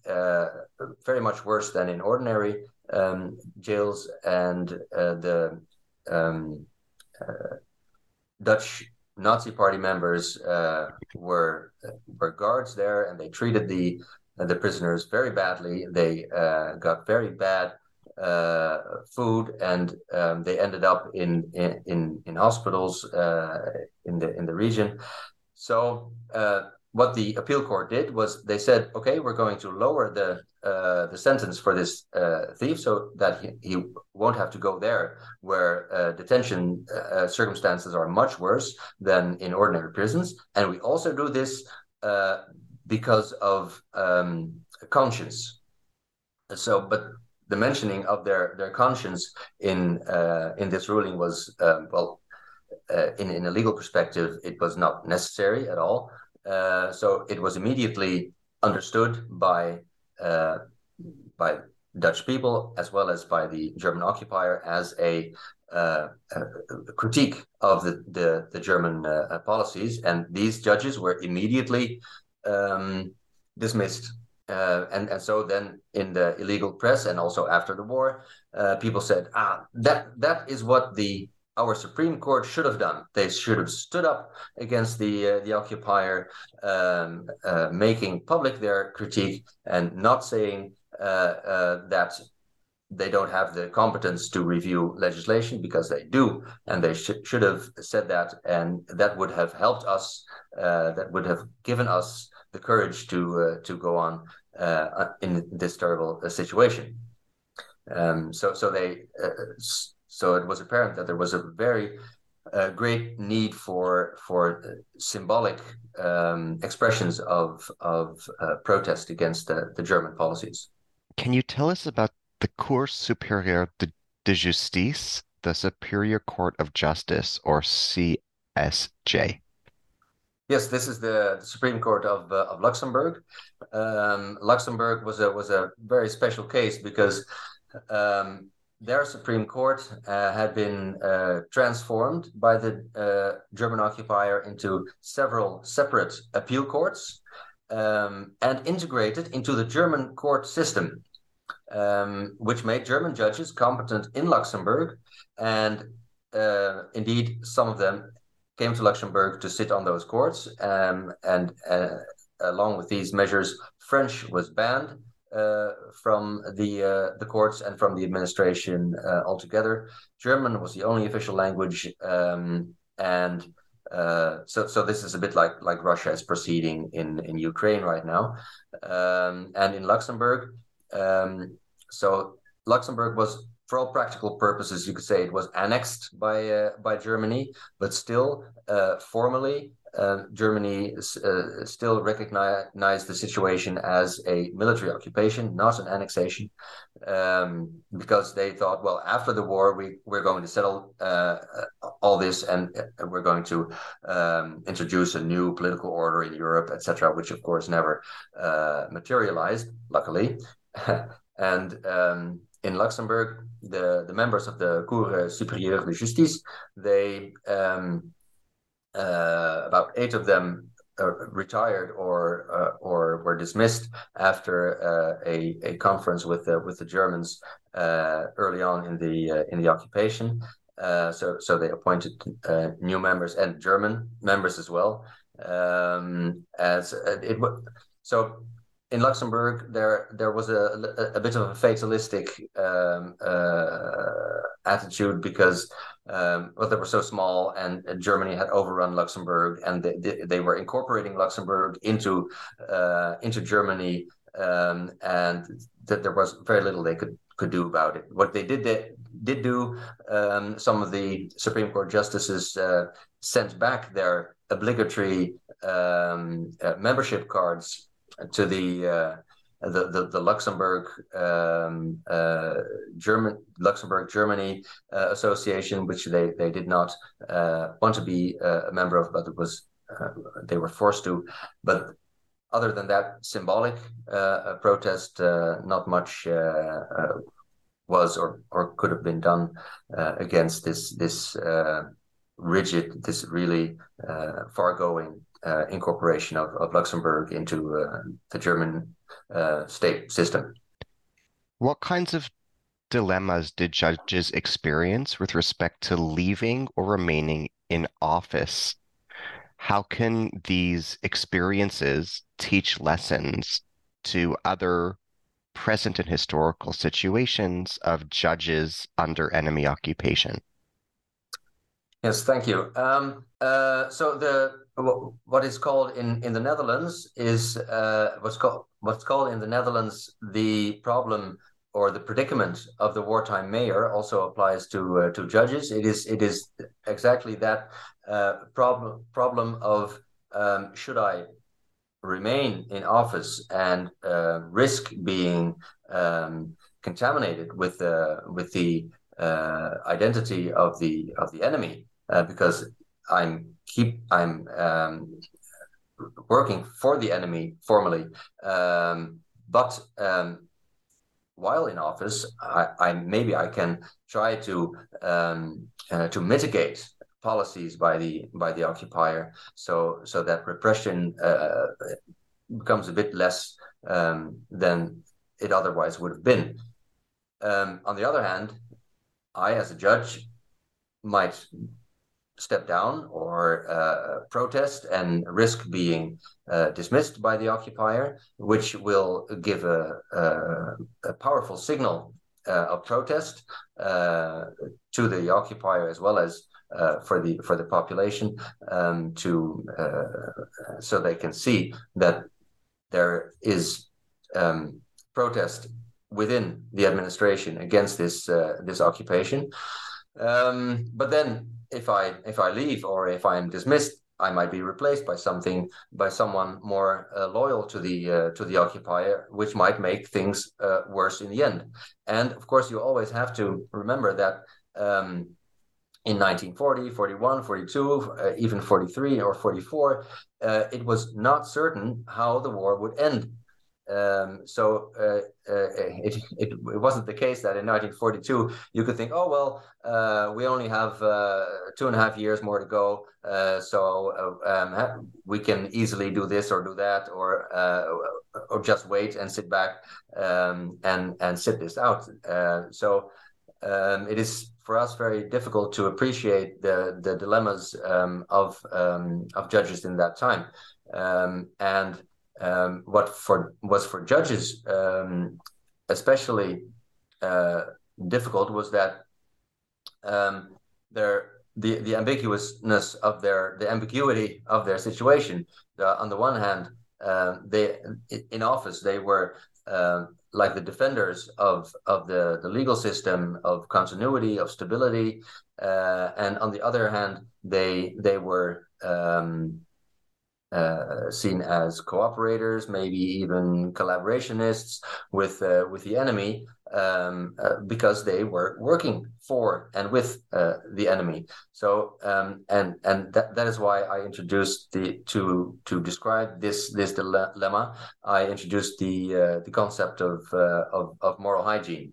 very much worse than in ordinary um, jails, and the um, Dutch Nazi Party members uh, were were guards there, and they treated the the prisoners very badly. They uh, got very bad uh, food, and um, they ended up in in in hospitals uh, in the in the region. So uh, what the appeal court did was they said, okay, we're going to lower the uh, the sentence for this uh, thief so that he, he won't have to go there where uh, detention uh, circumstances are much worse than in ordinary prisons. And we also do this uh, because of um, conscience. So, but the mentioning of their their conscience in uh, in this ruling was um, well, in in a legal perspective, it was not necessary at all. So it was immediately understood by uh, by Dutch people as well as by the German occupier as a, uh, a critique of the the, the German uh, policies, and these judges were immediately um, dismissed. Uh, and and so then in the illegal press and also after the war, uh, people said, ah, that that is what the our Supreme Court should have done. They should have stood up against the uh, the occupier, um, uh, making public their critique and not saying uh, uh, that they don't have the competence to review legislation because they do, and they sh- should have said that, and that would have helped us. Uh, that would have given us the courage to uh, to go on in this terrible situation. Um, so so they so it was apparent that there was a very uh, great need for for symbolic um, expressions of of uh, protest against the, the German policies. Can you tell us about the Cour supérieure de, de justice, the Superior Court of Justice, or CSJ? Yes, this is the, the Supreme Court of uh, of Luxembourg. Um, Luxembourg was a was a very special case because um, their Supreme Court uh, had been uh, transformed by the uh, German occupier into several separate appeal courts um, and integrated into the German court system, um, which made German judges competent in Luxembourg. And uh, indeed, some of them came to Luxembourg to sit on those courts. Um, and uh, along with these measures, French was banned uh, from the uh, the courts and from the administration uh, altogether. German was the only official language, um, and uh, so so this is a bit like like Russia is proceeding in in Ukraine right now, um, and in Luxembourg. Um, so Luxembourg was. For all practical purposes, you could say it was annexed by uh, by Germany, but still formally Germany uh, still recognized the situation as a military occupation, not an annexation, um, because they thought, well, after the war, we, we're going to settle uh, all this and uh, we're going to um, introduce a new political order in Europe, etc., which of course never uh, materialized, luckily. and um, in Luxembourg, the, the members of the Cour supérieure de justice, they um, uh, about eight of them uh, retired or uh, or were dismissed after uh, a a conference with the with the Germans early on in the in the occupation. so so they appointed new members and German members as well. Um, as it so in Luxembourg, there there was a, a, bit of a fatalistic um, uh, attitude because um, well, they were so small, and Germany had overrun Luxembourg, and they, they were incorporating Luxembourg into uh, into Germany, um, and that there was very little they could could do about it. What they did they did do, um, some of the Supreme Court justices uh, sent back their obligatory um, uh, membership cards to the uh, the, the, the Luxembourg um, uh, German Luxembourg Germany uh, Association, which they, they did not uh, want to be uh, a member of, but it was uh, they were forced to. But other than that symbolic protest, not much was or or could have been done against this this rigid, this really far going incorporation of, of Luxembourg into the German uh, state system. What kinds of dilemmas did judges experience with respect to leaving or remaining in office? How can these experiences teach lessons to other present and historical situations of judges under enemy occupation? Yes, thank you. Um, uh, so the what is called in, in the Netherlands is uh, what's called what's called in the Netherlands the problem or the predicament of the wartime mayor also applies to uh, to judges. It is it is exactly that uh, problem problem of um, should I remain in office and uh, risk being um, contaminated with the with the uh, identity of the of the enemy uh, because I'm keep I'm um, working for the enemy formally, um, but um, while in office, I, I, maybe I can try to um, uh, to mitigate policies by the by the occupier, so so that repression uh, becomes a bit less um, than it otherwise would have been. Um, on the other hand, I, as a judge, might step down or uh, protest and risk being uh, dismissed by the occupier, which will give a, a, a powerful signal uh, of protest uh, to the occupier as well as uh, for the for the population um, to uh, so they can see that there is um, protest within the administration against this this occupation. Um, but then if I if I leave or if I am dismissed, I might be replaced by something by someone more uh, loyal to the uh, to the occupier, which might make things uh, worse in the end. And of course, you always have to remember that. Um, in 1940, 41, 42, uh, even 43 or 44, uh, it was not certain how the war would end. Um, so uh, uh, it, it, it wasn't the case that in 1942 you could think, oh well, uh, we only have uh, two and a half years more to go, uh, so uh, um, we can easily do this or do that, or or just wait and sit back um, and and sit this out. so um, it is for us very difficult to appreciate the the dilemmas um, of um, of judges in that time, and um, what for was for judges um, especially uh, difficult was that um, their the the ambiguousness of their the ambiguity of their situation. on the one hand, uh, they in office they were uh, like the defenders of of the the legal system of continuity of stability, uh, and on the other hand, they they were um, uh, seen as cooperators, maybe even collaborationists with uh, with the enemy, um, uh, because they were working for and with uh, the enemy. So um, and and that, that is why I introduced the to to describe this this dilemma. I introduced the uh, the concept of, uh, of of moral hygiene.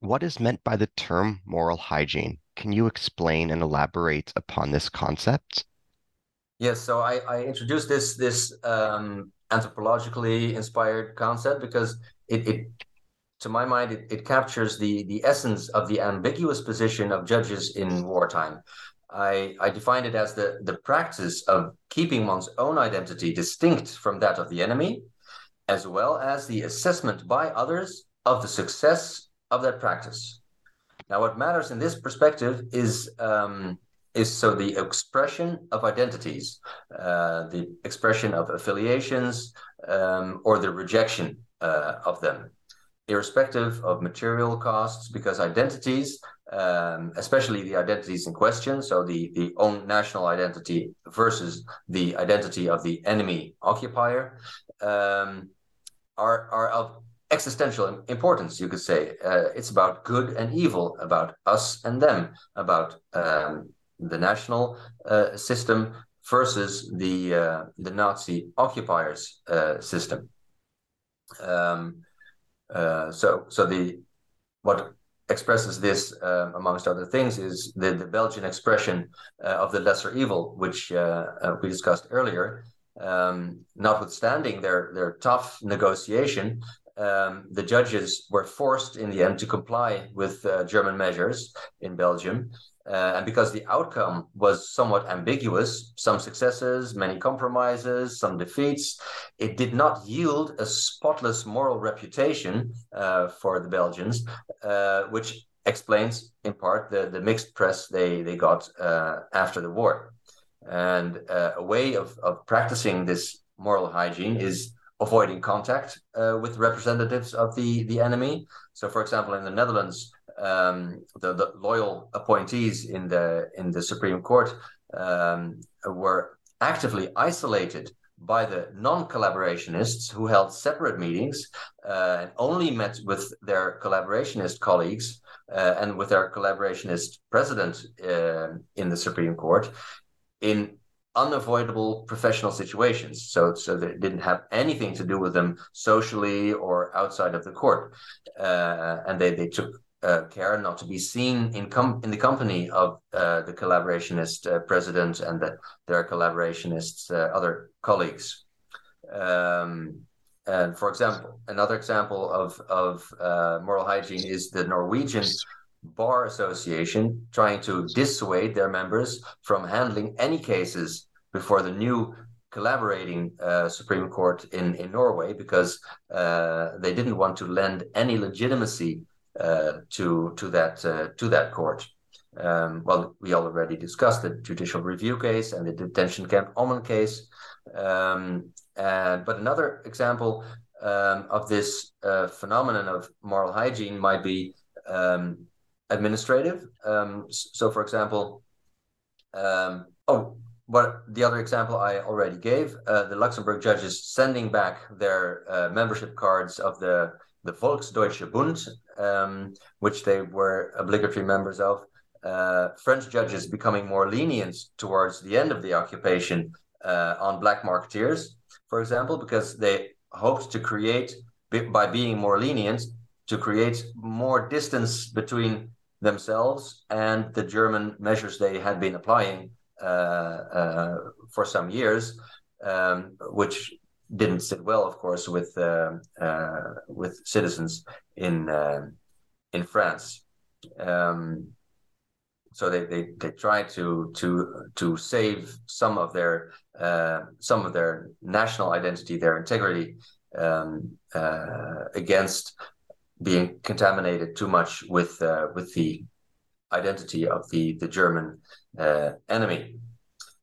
What is meant by the term moral hygiene? Can you explain and elaborate upon this concept? Yes, so I, I introduced this this um, anthropologically inspired concept because it, it to my mind it, it captures the the essence of the ambiguous position of judges in wartime. I, I defined it as the, the practice of keeping one's own identity distinct from that of the enemy, as well as the assessment by others of the success of that practice. Now, what matters in this perspective is um, is so the expression of identities, uh, the expression of affiliations, um, or the rejection uh, of them, irrespective of material costs, because identities, um, especially the identities in question, so the, the own national identity versus the identity of the enemy occupier, um, are, are of existential importance, you could say. Uh, it's about good and evil, about us and them, about um, the national uh, system versus the uh, the Nazi occupiers uh, system. Um, uh, so so the what expresses this uh, amongst other things is the, the Belgian expression uh, of the lesser evil, which uh, we discussed earlier. Um, notwithstanding their their tough negotiation, um, the judges were forced in the end to comply with uh, German measures in Belgium. Uh, and because the outcome was somewhat ambiguous, some successes, many compromises, some defeats, it did not yield a spotless moral reputation uh, for the Belgians, uh, which explains in part the, the mixed press they, they got uh, after the war. And uh, a way of, of practicing this moral hygiene is avoiding contact uh, with representatives of the, the enemy. So, for example, in the Netherlands, um, the, the loyal appointees in the in the Supreme Court um, were actively isolated by the non-collaborationists who held separate meetings uh, and only met with their collaborationist colleagues uh, and with their collaborationist president uh, in the Supreme Court in unavoidable professional situations. So, so that it didn't have anything to do with them socially or outside of the court, uh, and they they took uh, care not to be seen in com- in the company of uh, the collaborationist uh, president and the, their collaborationist uh, other colleagues. Um, and for example, another example of of uh, moral hygiene is the Norwegian Bar Association trying to dissuade their members from handling any cases before the new collaborating uh, Supreme Court in, in Norway because uh, they didn't want to lend any legitimacy to to that uh, to that court. Um, well, we already discussed the judicial review case and the detention camp Ommen case. Um, and, but another example um, of this uh, phenomenon of moral hygiene might be um, administrative. Um, so, for example, um, oh, but the other example I already gave, uh, the Luxembourg judges sending back their uh, membership cards of the the Volksdeutsche Bund, um, which they were obligatory members of. Uh, French judges becoming more lenient towards the end of the occupation uh, on black marketeers, for example, because they hoped to create, by being more lenient, to create more distance between themselves and the German measures they had been applying uh, uh for some years, um, which didn't sit well, of course, with uh, uh, with citizens in uh, in France. Um, so they, they, they tried to to to save some of their uh, some of their national identity, their integrity um, uh, against being contaminated too much with uh, with the identity of the the German enemy.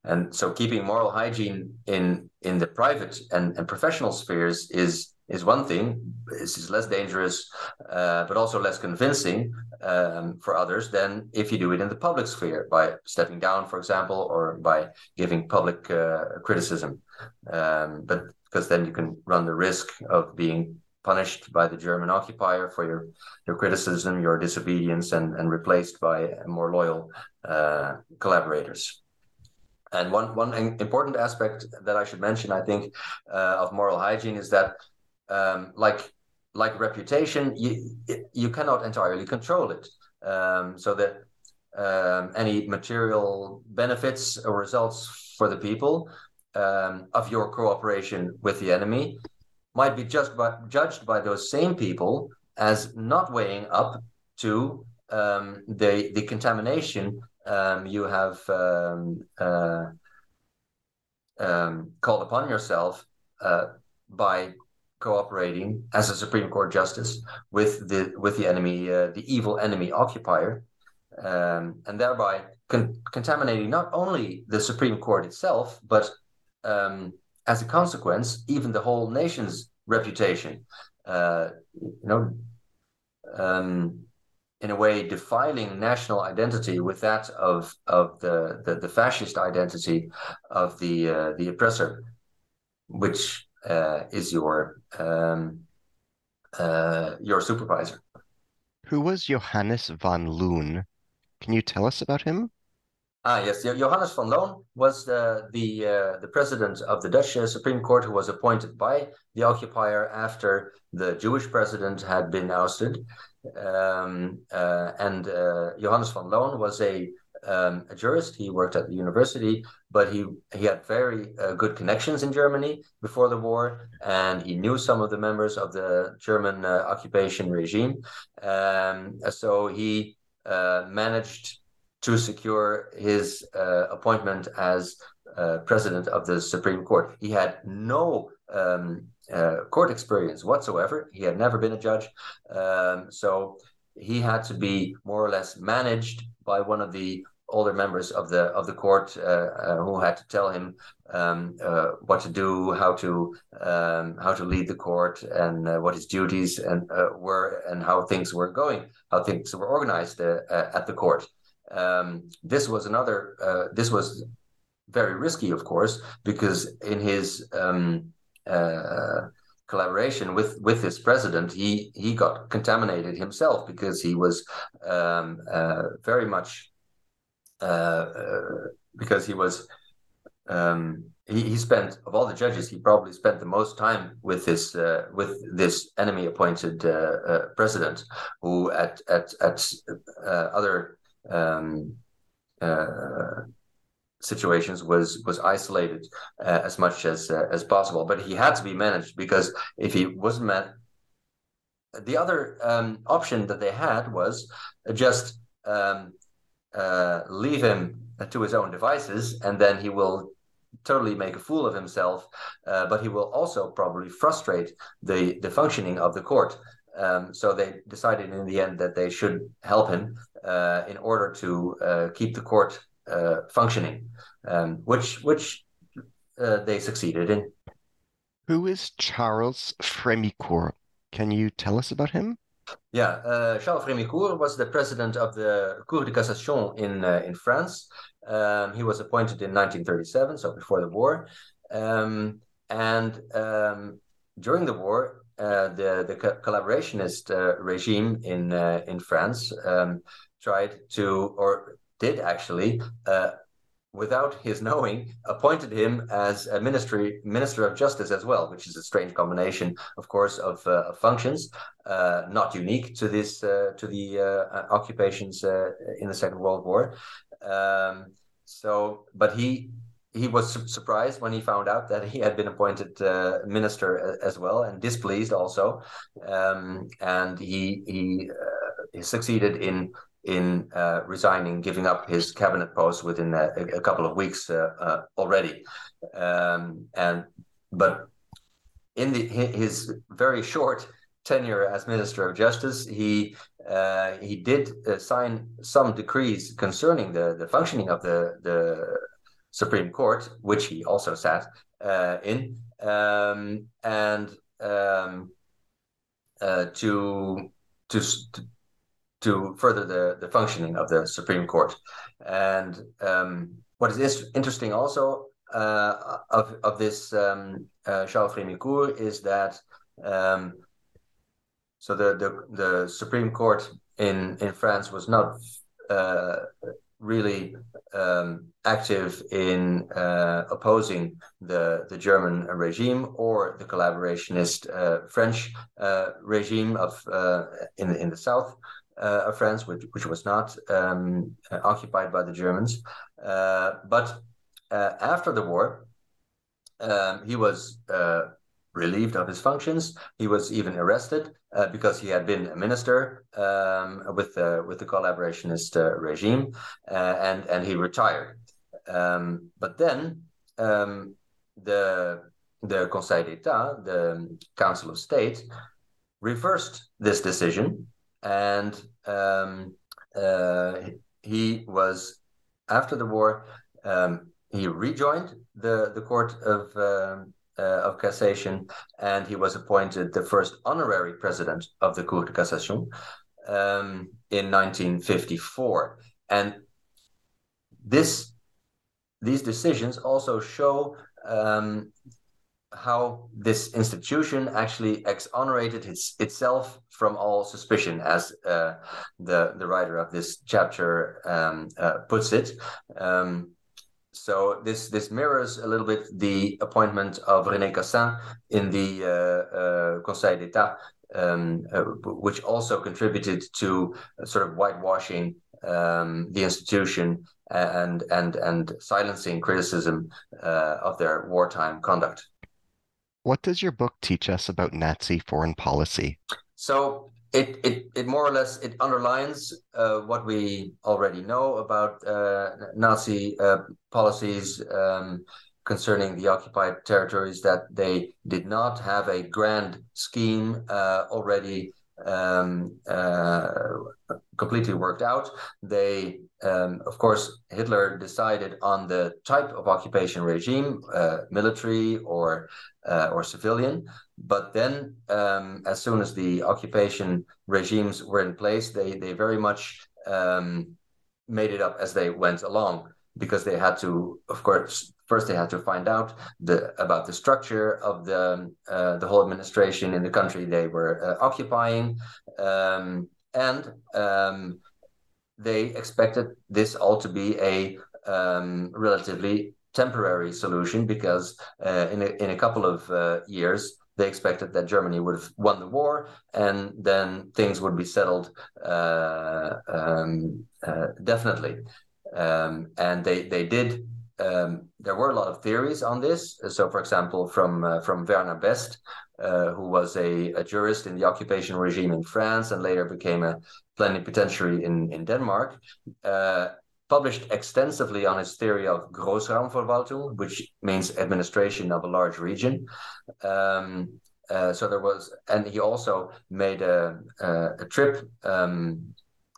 And so keeping moral hygiene in in the private and, and professional spheres is is one thing. This is less dangerous, uh, but also less convincing um, for others than if you do it in the public sphere by stepping down, for example, or by giving public uh, criticism. Um, but because then you can run the risk of being punished by the German occupier for your your criticism, your disobedience, and and replaced by more loyal uh, collaborators. And one one important aspect that I should mention, I think, uh, of moral hygiene is that, um, like like reputation, you you cannot entirely control it. Um, so that um, any material benefits or results for the people um, of your cooperation with the enemy might be just by, judged by those same people as not weighing up to um, the the contamination um, you have um, uh, um, called upon yourself uh, by cooperating as a Supreme Court justice with the with the enemy, uh, the evil enemy occupier, um, and thereby con- contaminating not only the Supreme Court itself, but um, as a consequence, even the whole nation's reputation. Uh, you know, um, in a way defiling national identity with that of of the the, the fascist identity of the uh, the oppressor, which uh, is your um, uh, your supervisor. Who was Johannes van Loon? Can you tell us about him? Ah, yes. Johannes van Loon was the the, uh, the president of the Dutch uh, Supreme Court, who was appointed by the occupier after the Jewish president had been ousted. Um, uh, and uh, Johannes van Loon was a um, a jurist. He worked at the university, but he he had very uh, good connections in Germany before the war, and he knew some of the members of the German uh, occupation regime. Um, so he managed to secure his uh, appointment as uh, president of the Supreme Court. He had no um, uh, court experience whatsoever. He had never been a judge. Um, so he had to be more or less managed by one of the older members of the of the court uh, uh, who had to tell him um, uh, what to do, how to um, how to lead the court, and uh, what his duties and uh, were, and how things were going, how things were organized at the court. Um, this was another. Uh, this was very risky, of course, because in his um, uh, collaboration with with this president, he he got contaminated himself because he was um, uh, very much uh, uh, because he was. Um, he, he spent of all the judges, he probably spent the most time with this uh, with this enemy appointed president, who at at at other um, uh, situations was was isolated uh, as much as uh, as possible. But he had to be managed because if he wasn't managed, the other um, option that they had was just um, uh, leave him to his own devices, and then he will totally make a fool of himself. Uh, but he will also probably frustrate the the functioning of the court. Um, so they decided in the end that they should help him uh, in order to uh, keep the court uh, functioning, um, which which uh, they succeeded in. Who is Charles Frémicourt? Can you tell us about him? Yeah, uh, Charles Frémicourt was the president of the Cour de Cassation in uh, in France. Um, he was appointed in 1937, so before the war. Um, and um, during the war, the the co- collaborationist uh, regime in uh, in France um, tried to or did actually without his knowing, appointed him as a ministry minister of justice as well, which is a strange combination, of course, of, uh, functions, uh, not unique to this uh, to the occupations in the Second World War. Um, so, but he he was su- surprised when he found out that he had been appointed uh, minister as well, and displeased also. Um, and he he, uh, he, succeeded in in uh, resigning, giving up his cabinet post within a, a couple of weeks uh, uh, already. Um, and but in the his very short tenure as Minister of Justice, he uh, he did sign some decrees concerning the the functioning of the the Supreme Court, which he also sat uh, in, um, and um, uh, to, to to further the, the functioning of the Supreme Court. And um, what is interesting also uh, of of this um, uh, Charles Frémicourt is that um, so the, the the Supreme Court in in France was not uh, really um, active in uh, opposing the the German regime or the collaborationist uh, French uh, regime of uh, in in the south uh, of France, which which was not um, occupied by the Germans. Uh, but after the war, um, he was relieved of his functions. He was even arrested uh, because he had been a minister um, with the with the collaborationist uh, regime, uh, and and he retired. Um, but then um, the the Conseil d'État, the Council of State, reversed this decision, and um, uh, he was after the war. Um, he rejoined the the court of um, uh, of Cassation, and he was appointed the first honorary president of the Cour de Cassation um, in 1954. And this these decisions also show um, how this institution actually exonerated its, itself from all suspicion, as uh, the the writer of this chapter um, uh, puts it. Um, so this this mirrors a little bit the appointment of René Cassin in the uh, uh Conseil d'État, um, uh, which also contributed to sort of whitewashing um, the institution and and and silencing criticism uh, of their wartime conduct. What does your book teach us about Nazi foreign policy? So it it, it more or less it underlines uh, what we already know about uh, Nazi uh, policies um, concerning the occupied territories that they did not have a grand scheme uh, already um, uh, completely worked out. They, um, of course, Hitler decided on the type of occupation regime, uh, military or uh, or civilian. But then, um, as soon as the occupation regimes were in place, they they very much um, made it up as they went along because they had to, of course, first they had to find out the about the structure of the uh, the whole administration in the country they were uh, occupying, um, and um, they expected this all to be a um, relatively temporary solution because uh, in a, in a couple of uh, years they expected that Germany would have won the war and then things would be settled uh, um, uh, definitely. Um, and they they did um, there were a lot of theories on this. So, for example, from uh, from Werner Best, uh, who was a, a, jurist in the occupation regime in France and later became a plenipotentiary in in Denmark, uh, published extensively on his theory of Großraumverwaltung, which means administration of a large region. Um, uh, so there was, and he also made a a, a trip um,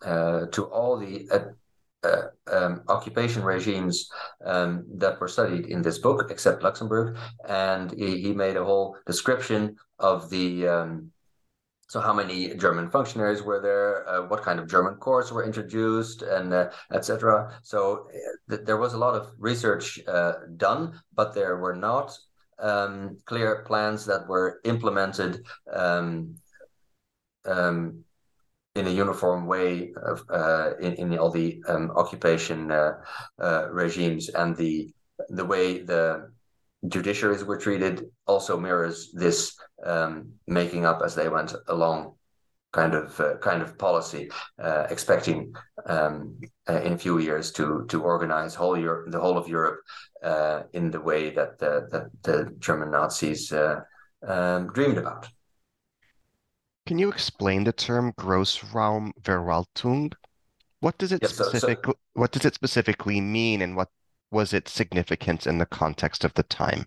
uh, to all the uh, um, occupation regimes um, that were studied in this book, except Luxembourg, and he, he made a whole description of the um, so how many German functionaries were there, uh, what kind of German courts were introduced, and uh, etc. So uh, th- there was a lot of research uh, done, but there were not um, clear plans that were implemented um, um, in a uniform way of, uh, in, in all the um, occupation uh, uh, regimes and the the way the judiciaries were treated also mirrors this um, making up as they went along kind of uh, kind of policy, uh, expecting um, uh, in a few years to to organize whole Europe, the whole of Europe in the way that the, that the German Nazis um, dreamed about. Can you explain the term Grossraumverwaltung? What does it yes, specifically so, so, what does it specifically mean and what was its significance in the context of the time?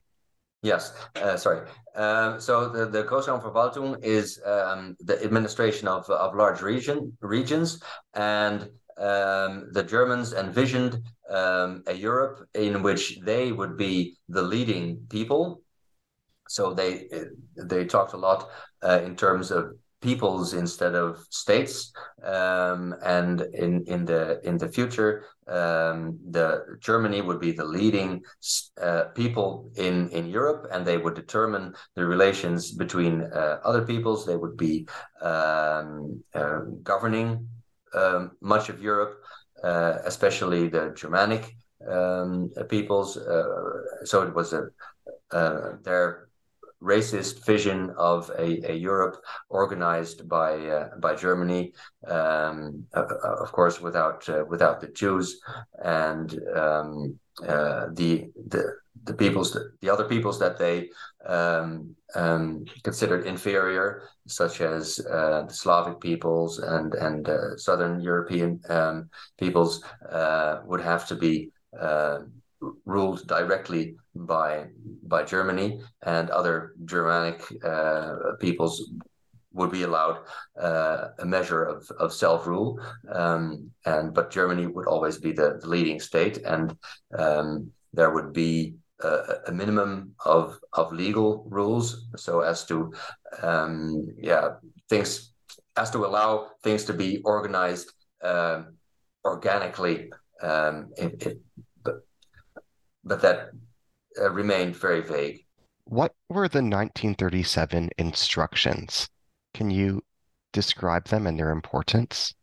Yes, uh, sorry. Um, so the, the Großraumverwaltung is um, the administration of, of large region regions, and um, the Germans envisioned um, a Europe in which they would be the leading people. So they they talked a lot uh, in terms of peoples instead of states um, and in in the in the future um, the Germany would be the leading uh, people in in Europe and they would determine the relations between uh, other peoples. They would be um, uh, governing um, much of Europe uh, especially the Germanic um, peoples uh, so it was a uh, their racist vision of a, a Europe organized by uh, by Germany, um, uh, of course, without uh, without the Jews and um, uh, the the the peoples the other peoples that they um, um considered inferior, such as uh, the Slavic peoples and and uh, Southern European um, peoples, would have to be ruled directly by by Germany, and other Germanic uh, peoples would be allowed uh, a measure of, of self rule, um, and but Germany would always be the, the leading state, and um, there would be a, a, minimum of of legal rules, so as to um, yeah things as to allow things to be organized uh, organically. Um, it, it, but but that uh, remained very vague. what were the 1937 instructions? Can you describe them and their importance?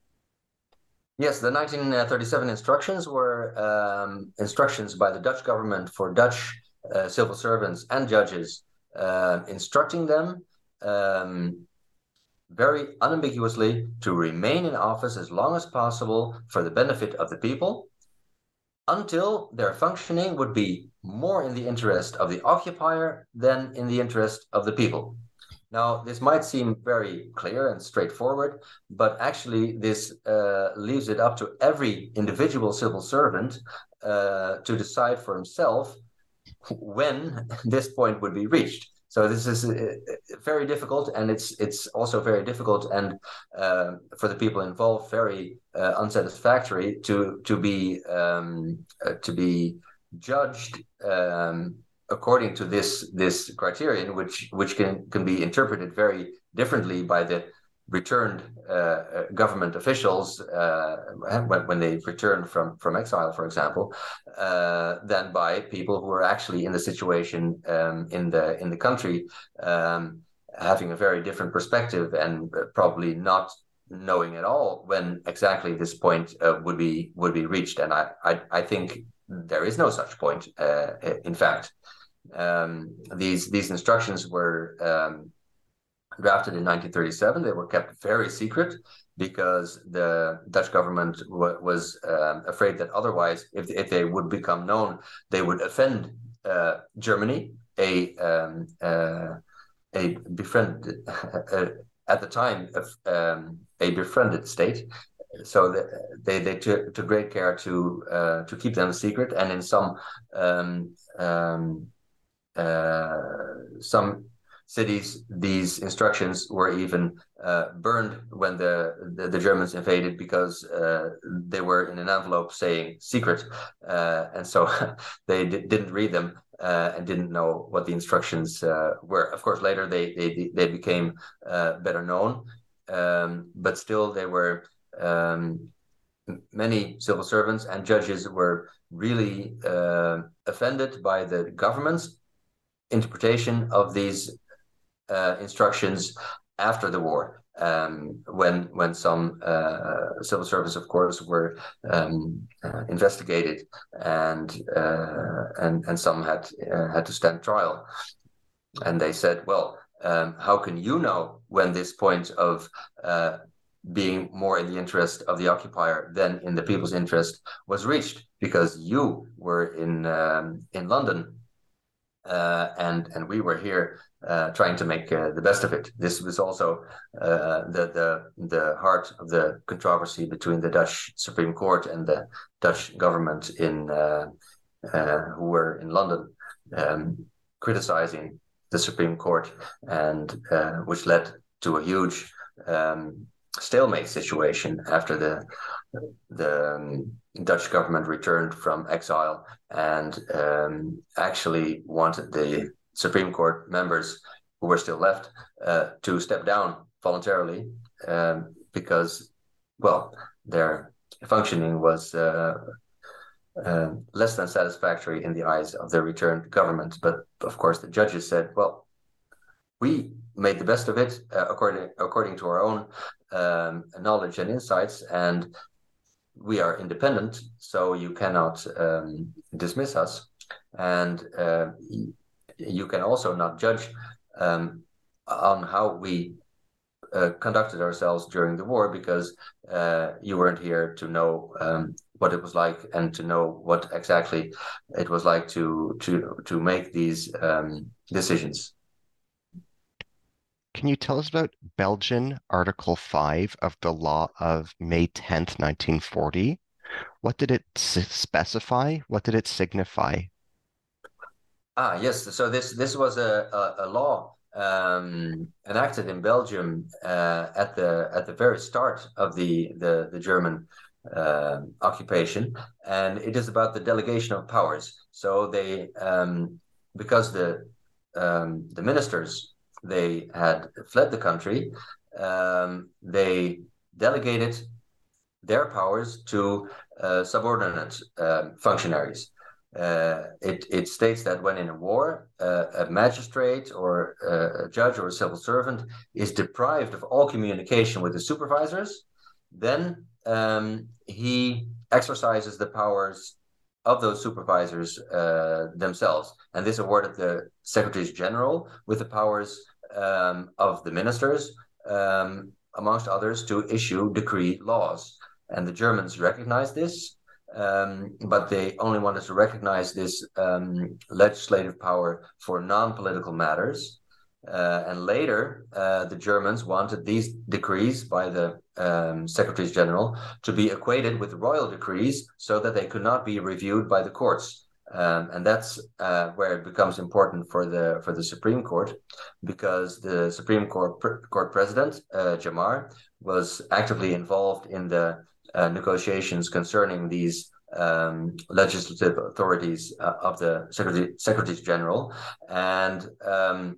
Yes, the 1937 instructions were um, instructions by the Dutch government for Dutch uh, civil servants and judges, uh, instructing them um, very unambiguously to remain in office as long as possible for the benefit of the people until their functioning would be more in the interest of the occupier than in the interest of the people. Now, this might seem very clear and straightforward, but actually, this uh, leaves it up to every individual civil servant uh, to decide for himself when this point would be reached. So this is uh, very difficult, and it's it's also very difficult, and uh, for the people involved, very uh, unsatisfactory to to be um, uh, to be judged um, according to this this criterion, which which can can be interpreted very differently by the returned uh, uh, government officials uh, when, when they return from from exile, for example, uh, than by people who are actually in the situation um, in the in the country, um, having a very different perspective and probably not knowing at all when exactly this point would be would be reached. And I I, I think there is no such point. In fact, um, these these instructions were um, drafted in 1937. They were kept very secret because the Dutch government w- was um, afraid that otherwise, if, if they would become known, they would offend uh, Germany, a um, uh, a befriended uh, at the time um, a befriended state. So they they took, took great care to uh, to keep them secret, and in some um, um, uh, some cities, these instructions were even uh, burned when the, the, the Germans invaded because uh, they were in an envelope saying secret, uh, and so they didn't read them uh, and didn't know what the instructions uh, were. Of course, later they they they became uh, better known, um, but still they were. Um, many civil servants and judges were really offended by the government's interpretation of these uh, instructions after the war. Um, when when some uh, civil servants, of course, were um, uh, investigated and uh, and and some had uh, had to stand trial, and they said, "Well, um, how can you know when this point of uh, being more in the interest of the occupier than in the people's interest was reached because you were in um, in London uh, and and we were here uh, trying to make uh, the best of it. This was also uh, the the the heart of the controversy between the Dutch Supreme Court and the Dutch government in uh, uh, who were in London um, criticizing the Supreme Court, and which led to a huge um, stalemate situation after the the um, Dutch government returned from exile and um, actually wanted the Supreme Court members who were still left uh, to step down voluntarily um, because, well, their functioning was uh, uh, less than satisfactory in the eyes of the returned government. But of course, the judges said, well, we made the best of it uh, according according to our own um, knowledge and insights, and we are independent, so you cannot um, dismiss us, and uh, you can also not judge um, on how we uh, conducted ourselves during the war because uh, you weren't here to know um, what it was like and to know what exactly it was like to to to make these um, decisions. Can you tell us about Belgian Article 5 of the law of May 10th, 1940? What did it specify? What did it signify? Ah, yes. So this this was a, a, a law um, enacted in Belgium uh, at the at the very start of the the, the German uh, occupation, and it is about the delegation of powers. So they um, because the um, the ministers they had fled the country, um, they delegated their powers to uh, subordinate uh, functionaries. uh, it, it states that when in a war, uh, a magistrate or uh, a judge or a civil servant is deprived of all communication with the supervisors, then um, he exercises the powers of those supervisors uh, themselves. And this awarded the secretaries general with the powers um, of the ministers, um, amongst others, to issue decree laws. And the Germans recognized this um, but they only wanted to recognize this um, legislative power for non-political matters. Uh, and later, uh, the Germans wanted these decrees by the um, secretaries general to be equated with royal decrees so that they could not be reviewed by the courts. Um, and that's uh, where it becomes important for the for the Supreme Court, because the Supreme Court pr- Court President uh, Jamar was actively involved in the uh, negotiations concerning these um, legislative authorities uh, of the Secretary Secretaries General, and um,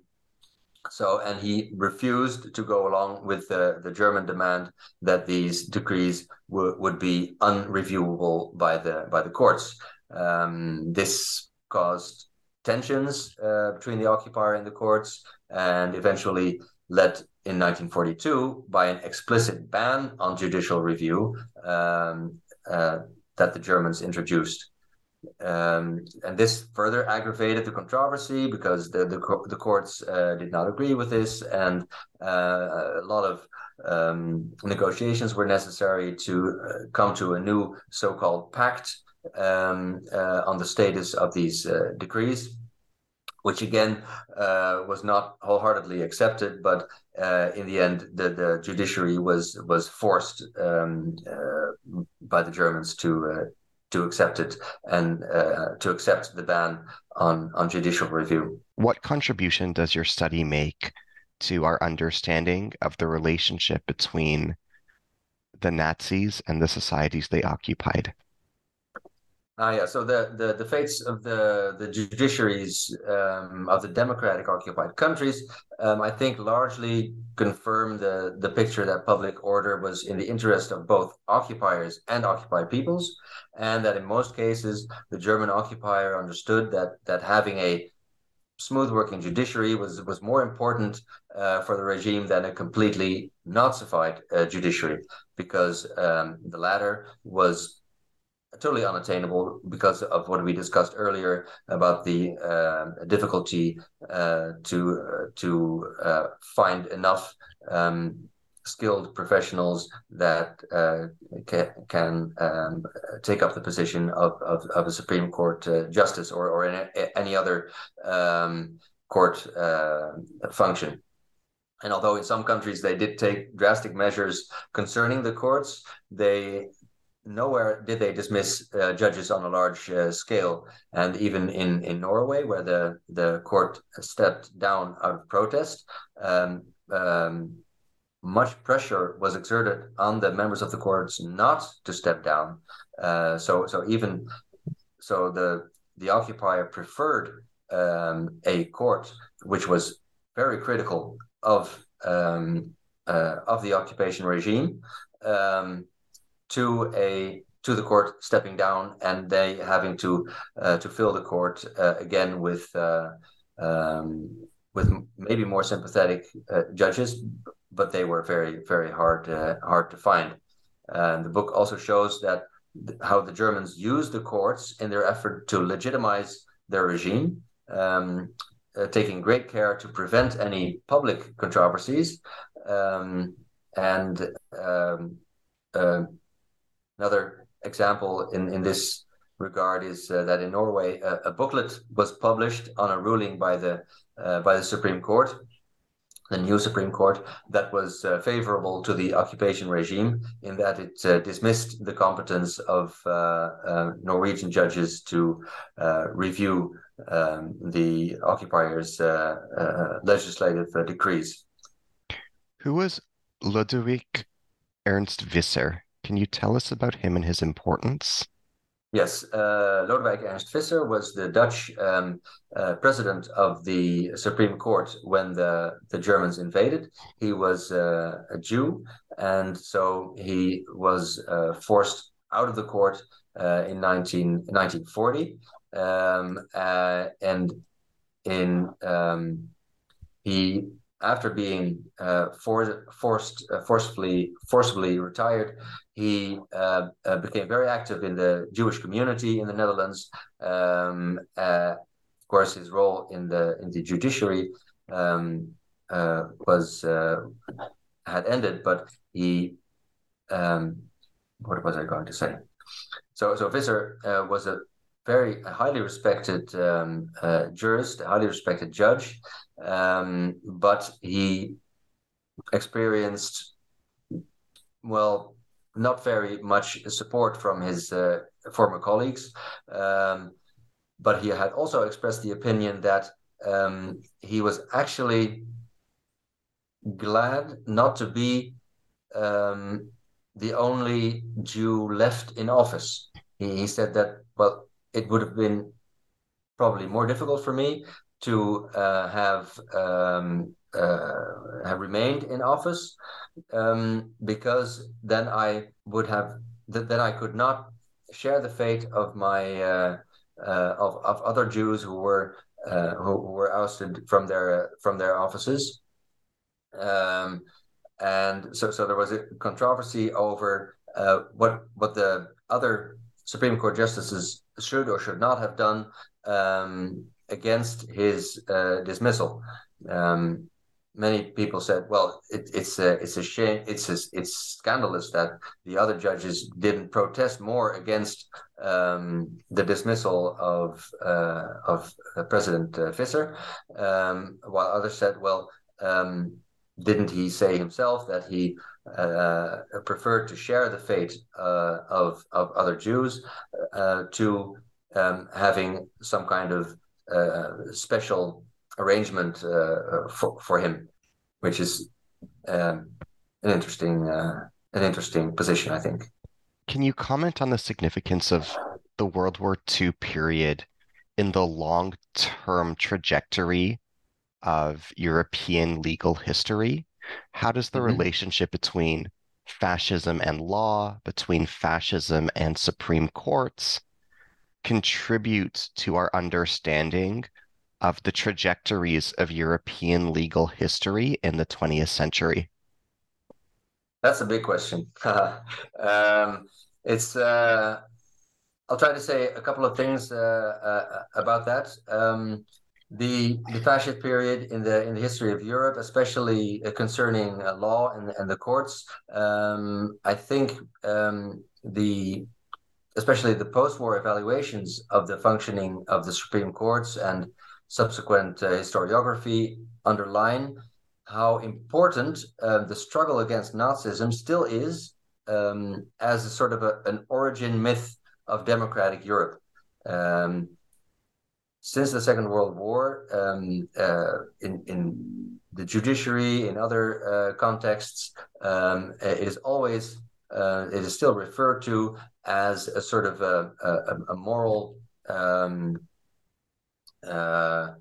so and he refused to go along with the, the German demand that these decrees w- would be unreviewable by the by the courts. Um, this caused tensions uh, between the occupier and the courts, and eventually led in 1942 by an explicit ban on judicial review um, uh, that the Germans introduced. Um, and this further aggravated the controversy because the the, the courts uh, did not agree with this, and uh, a lot of um, negotiations were necessary to uh, come to a new so-called pact um, uh, on the status of these uh, decrees which again uh, was not wholeheartedly accepted, but uh, in the end, the, the judiciary was was forced um, uh, by the Germans to uh, to accept it and to accept the ban on on judicial review. What contribution does your study make to our understanding of the relationship between the Nazis and the societies they occupied? Ah, yeah. So the, the, the fates of the the judiciaries um, of the democratic occupied countries, um, I think, largely confirm the the picture that public order was in the interest of both occupiers and occupied peoples, and that in most cases the German occupier understood that that having a smooth working judiciary was was more important uh, for the regime than a completely Nazified uh, judiciary, because um, the latter was totally unattainable because of what we discussed earlier about the uh, difficulty uh, to uh, to uh, find enough um, skilled professionals that uh, can, can um, take up the position of, of, of a Supreme Court uh, justice or or any other um, court function. And although in some countries they did take drastic measures concerning the courts, they nowhere did they dismiss uh, judges on a large uh, scale. And even in, in Norway, where the, the court stepped down out of protest, um, um, much pressure was exerted on the members of the courts not to step down. Uh, so so even so the the occupier preferred um, a court which was very critical of um, uh, of the occupation regime. Um, to a to the court stepping down and they having to uh, to fill the court uh, again with uh, um, with maybe more sympathetic uh, judges, but they were very very hard uh, hard to find. And the book also shows that how the Germans used the courts in their effort to legitimize their regime, um, uh, taking great care to prevent any public controversies um, and um, Another example in, in this regard is uh, that in Norway, a, booklet was published on a ruling by the uh, by the Supreme Court, the new Supreme Court, that was uh, favorable to the occupation regime in that it uh, dismissed the competence of uh, Norwegian judges to review um, the occupiers' legislative decrees. Who was Ludwig Ernst Visser? Can you tell us about him and his importance? Yes, uh, Lodewijk Ernst Visser was the Dutch um, uh, president of the Supreme Court when the, the Germans invaded. He was uh, a Jew, and so he was uh, forced out of the court uh, in 19, 1940. um, uh, and in um, he after being uh, for, forced uh, forcefully forcibly retired, he uh, uh, became very active in the Jewish community in the Netherlands. Um, uh, of course, his role in the in the judiciary um, uh, was had ended, but he um, what was I going to say? So so Visser was a very highly respected um, uh, jurist, highly respected judge, um, but he experienced, well, not very much support from his uh, former colleagues. Um, but he had also expressed the opinion that um, he was actually glad not to be um, the only Jew left in office. He, he said that, well, it would have been probably more difficult for me to uh, have um, uh, have remained in office um, because then I would have th- then I could not share the fate of my uh, uh of of other Jews who were uh, who, who, were ousted from their from their offices. Um, and so, so there was a controversy over uh, what what the other Supreme Court justices should or should not have done um, against his uh, dismissal. Um, many people said, "Well, it, it's a it's a shame. It's a, it's scandalous that the other judges didn't protest more against um, the dismissal of uh, of President uh, Visser," um, while others said, "Well." Um, didn't he say himself that he uh, preferred to share the fate uh, of of other Jews uh, to um, having some kind of uh, special arrangement uh, for for him, which is um, an interesting uh, an interesting position, I think. Can you comment on the significance of the World War II period in the long term trajectory of European legal history? How does the mm-hmm. relationship between fascism and law, between fascism and Supreme Courts, contribute to our understanding of the trajectories of European legal history in the 20th century? That's a big question. um, it's uh, I'll try to say a couple of things uh, uh, about that. Um, the the fascist period in the in the history of Europe, especially uh, concerning uh, law and and the courts. Um, I think um, the especially the post-war evaluations of the functioning of the Supreme Courts and subsequent uh, historiography underline how important uh, the struggle against Nazism still is um, as a sort of a, an origin myth of democratic Europe. Um, since the Second World War, um, uh, in in the judiciary, in other uh, contexts, um, it is always uh, it is still referred to as a sort of a, a, a moral um, uh,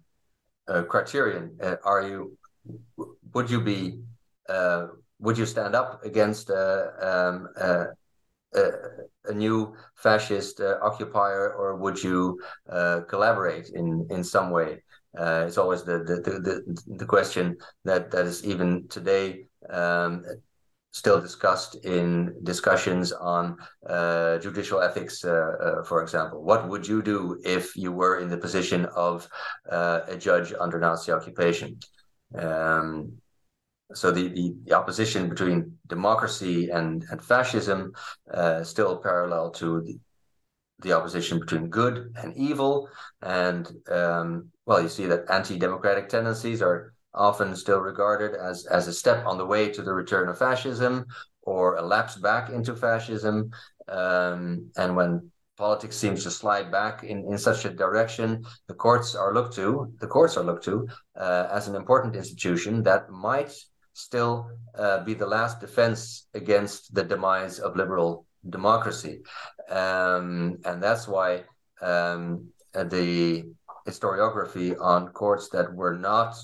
a criterion. Uh, are you would you be uh, would you stand up against um, a new fascist uh, occupier, or would you uh, collaborate in in some way? Uh, it's always the, the the, the question that that is even today um, still discussed in discussions on uh, judicial ethics, uh, uh, for example. What would you do if you were in the position of a judge under Nazi occupation? Um, so the, the, the, opposition between democracy and, and fascism uh, still parallel to the, the opposition between good and evil. And um, well, you see that anti-democratic tendencies are often still regarded as, as a step on the way to the return of fascism or a lapse back into fascism. Um, and when politics seems to slide back in, in such a direction, the courts are looked to, the courts are looked to uh, as an important institution that might still uh, be the last defense against the demise of liberal democracy. Um, and that's why um, the historiography on courts that were not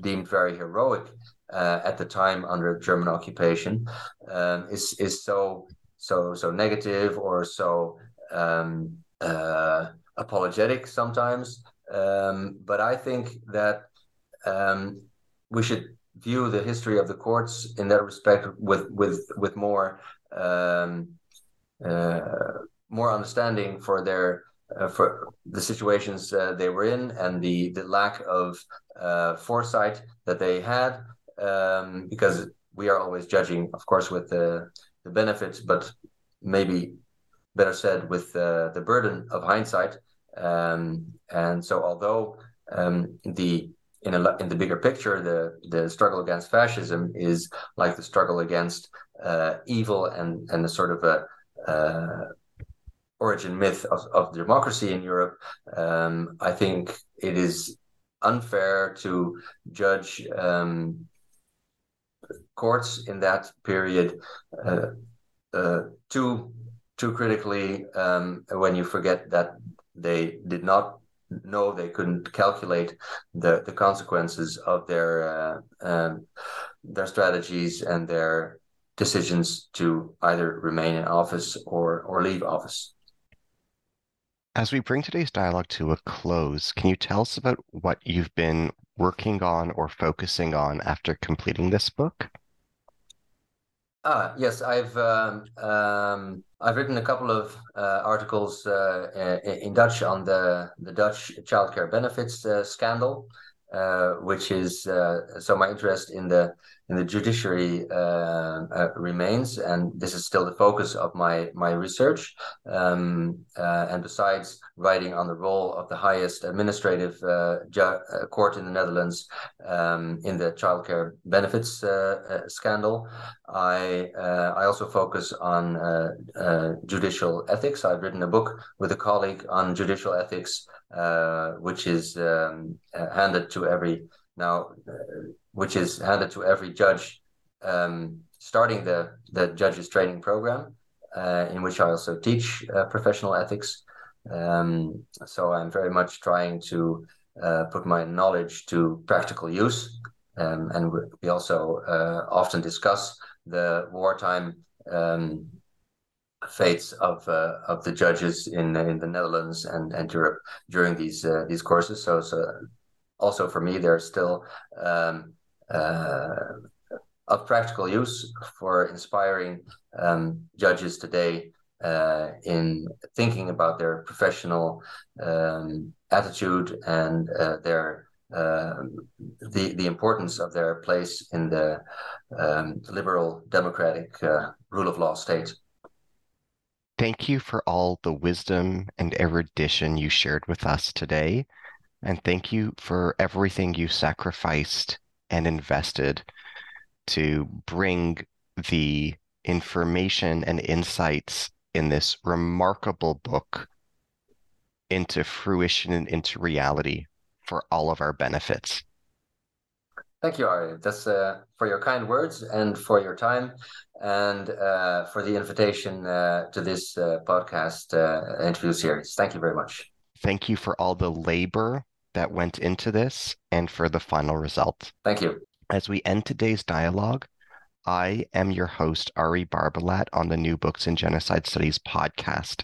deemed very heroic uh, at the time under German occupation um, is is so so so negative or so um, uh, apologetic sometimes. Um, but I think that um, we should view the history of the courts in that respect with with with more um, uh, more understanding for their uh, for the situations uh, they were in and the the lack of uh, foresight that they had um, because we are always judging of course with the the benefits but maybe better said with uh, the burden of hindsight um, and so although um, the in a in the bigger picture the the struggle against fascism is like the struggle against uh, evil and and a sort of a origin myth of, of democracy in Europe, um, I think it is unfair to judge um, courts in that period uh, uh, too too critically um, when you forget that they did not know they couldn't calculate the the consequences of their uh, um, their strategies and their decisions to either remain in office or or leave office. As we bring today's dialogue to a close, can you tell us about what you've been working on or focusing on after completing this book? Ah, yes, I've um, um, I've written a couple of uh, articles uh, in Dutch on the the Dutch childcare benefits uh, scandal, uh, which is uh, so my interest in the in the judiciary uh, uh, remains, and this is still the focus of my my research. Um, uh, and besides writing on the role of the highest administrative uh, ju- uh, court in the Netherlands um, in the childcare benefits uh, scandal, I I also focus on judicial ethics. I've written a book with a colleague on judicial ethics, which is um, handed to every now which is handed to every judge um, starting the, the judges training program, uh, in which I also teach uh, professional ethics. Um, so I'm very much trying to uh, put my knowledge to practical use. Um, and we also uh, often discuss the wartime um, fates of uh, of the judges in in the Netherlands and, and Europe during these uh, these courses. So so also for me, there's still um, of practical use for inspiring um, judges today uh, in thinking about their professional um, attitude and uh, their uh, the the importance of their place in the um, liberal democratic uh, rule of law state. Thank you for all the wisdom and erudition you shared with us today, and thank you for everything you sacrificed and invested to bring the information and insights in this remarkable book into fruition and into reality for all of our benefits. Thank you, Ari. That's uh, for your kind words and for your time and uh, for the invitation uh, to this uh, podcast uh, interview series. Thank you very much. Thank you for all the labor that went into this and for the final result. Thank you. As we end today's dialogue, I am your host, Ari Barbalat, on the New Books in Genocide Studies podcast.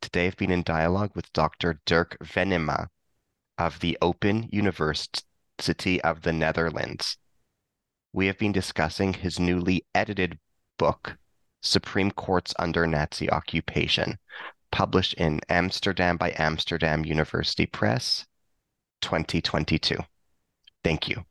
Today I've been in dialogue with Dr. Derk Venema of the Open University of the Netherlands. We have been discussing his newly edited book, Supreme Courts Under Nazi Occupation, published in Amsterdam by Amsterdam University Press 2022. Thank you.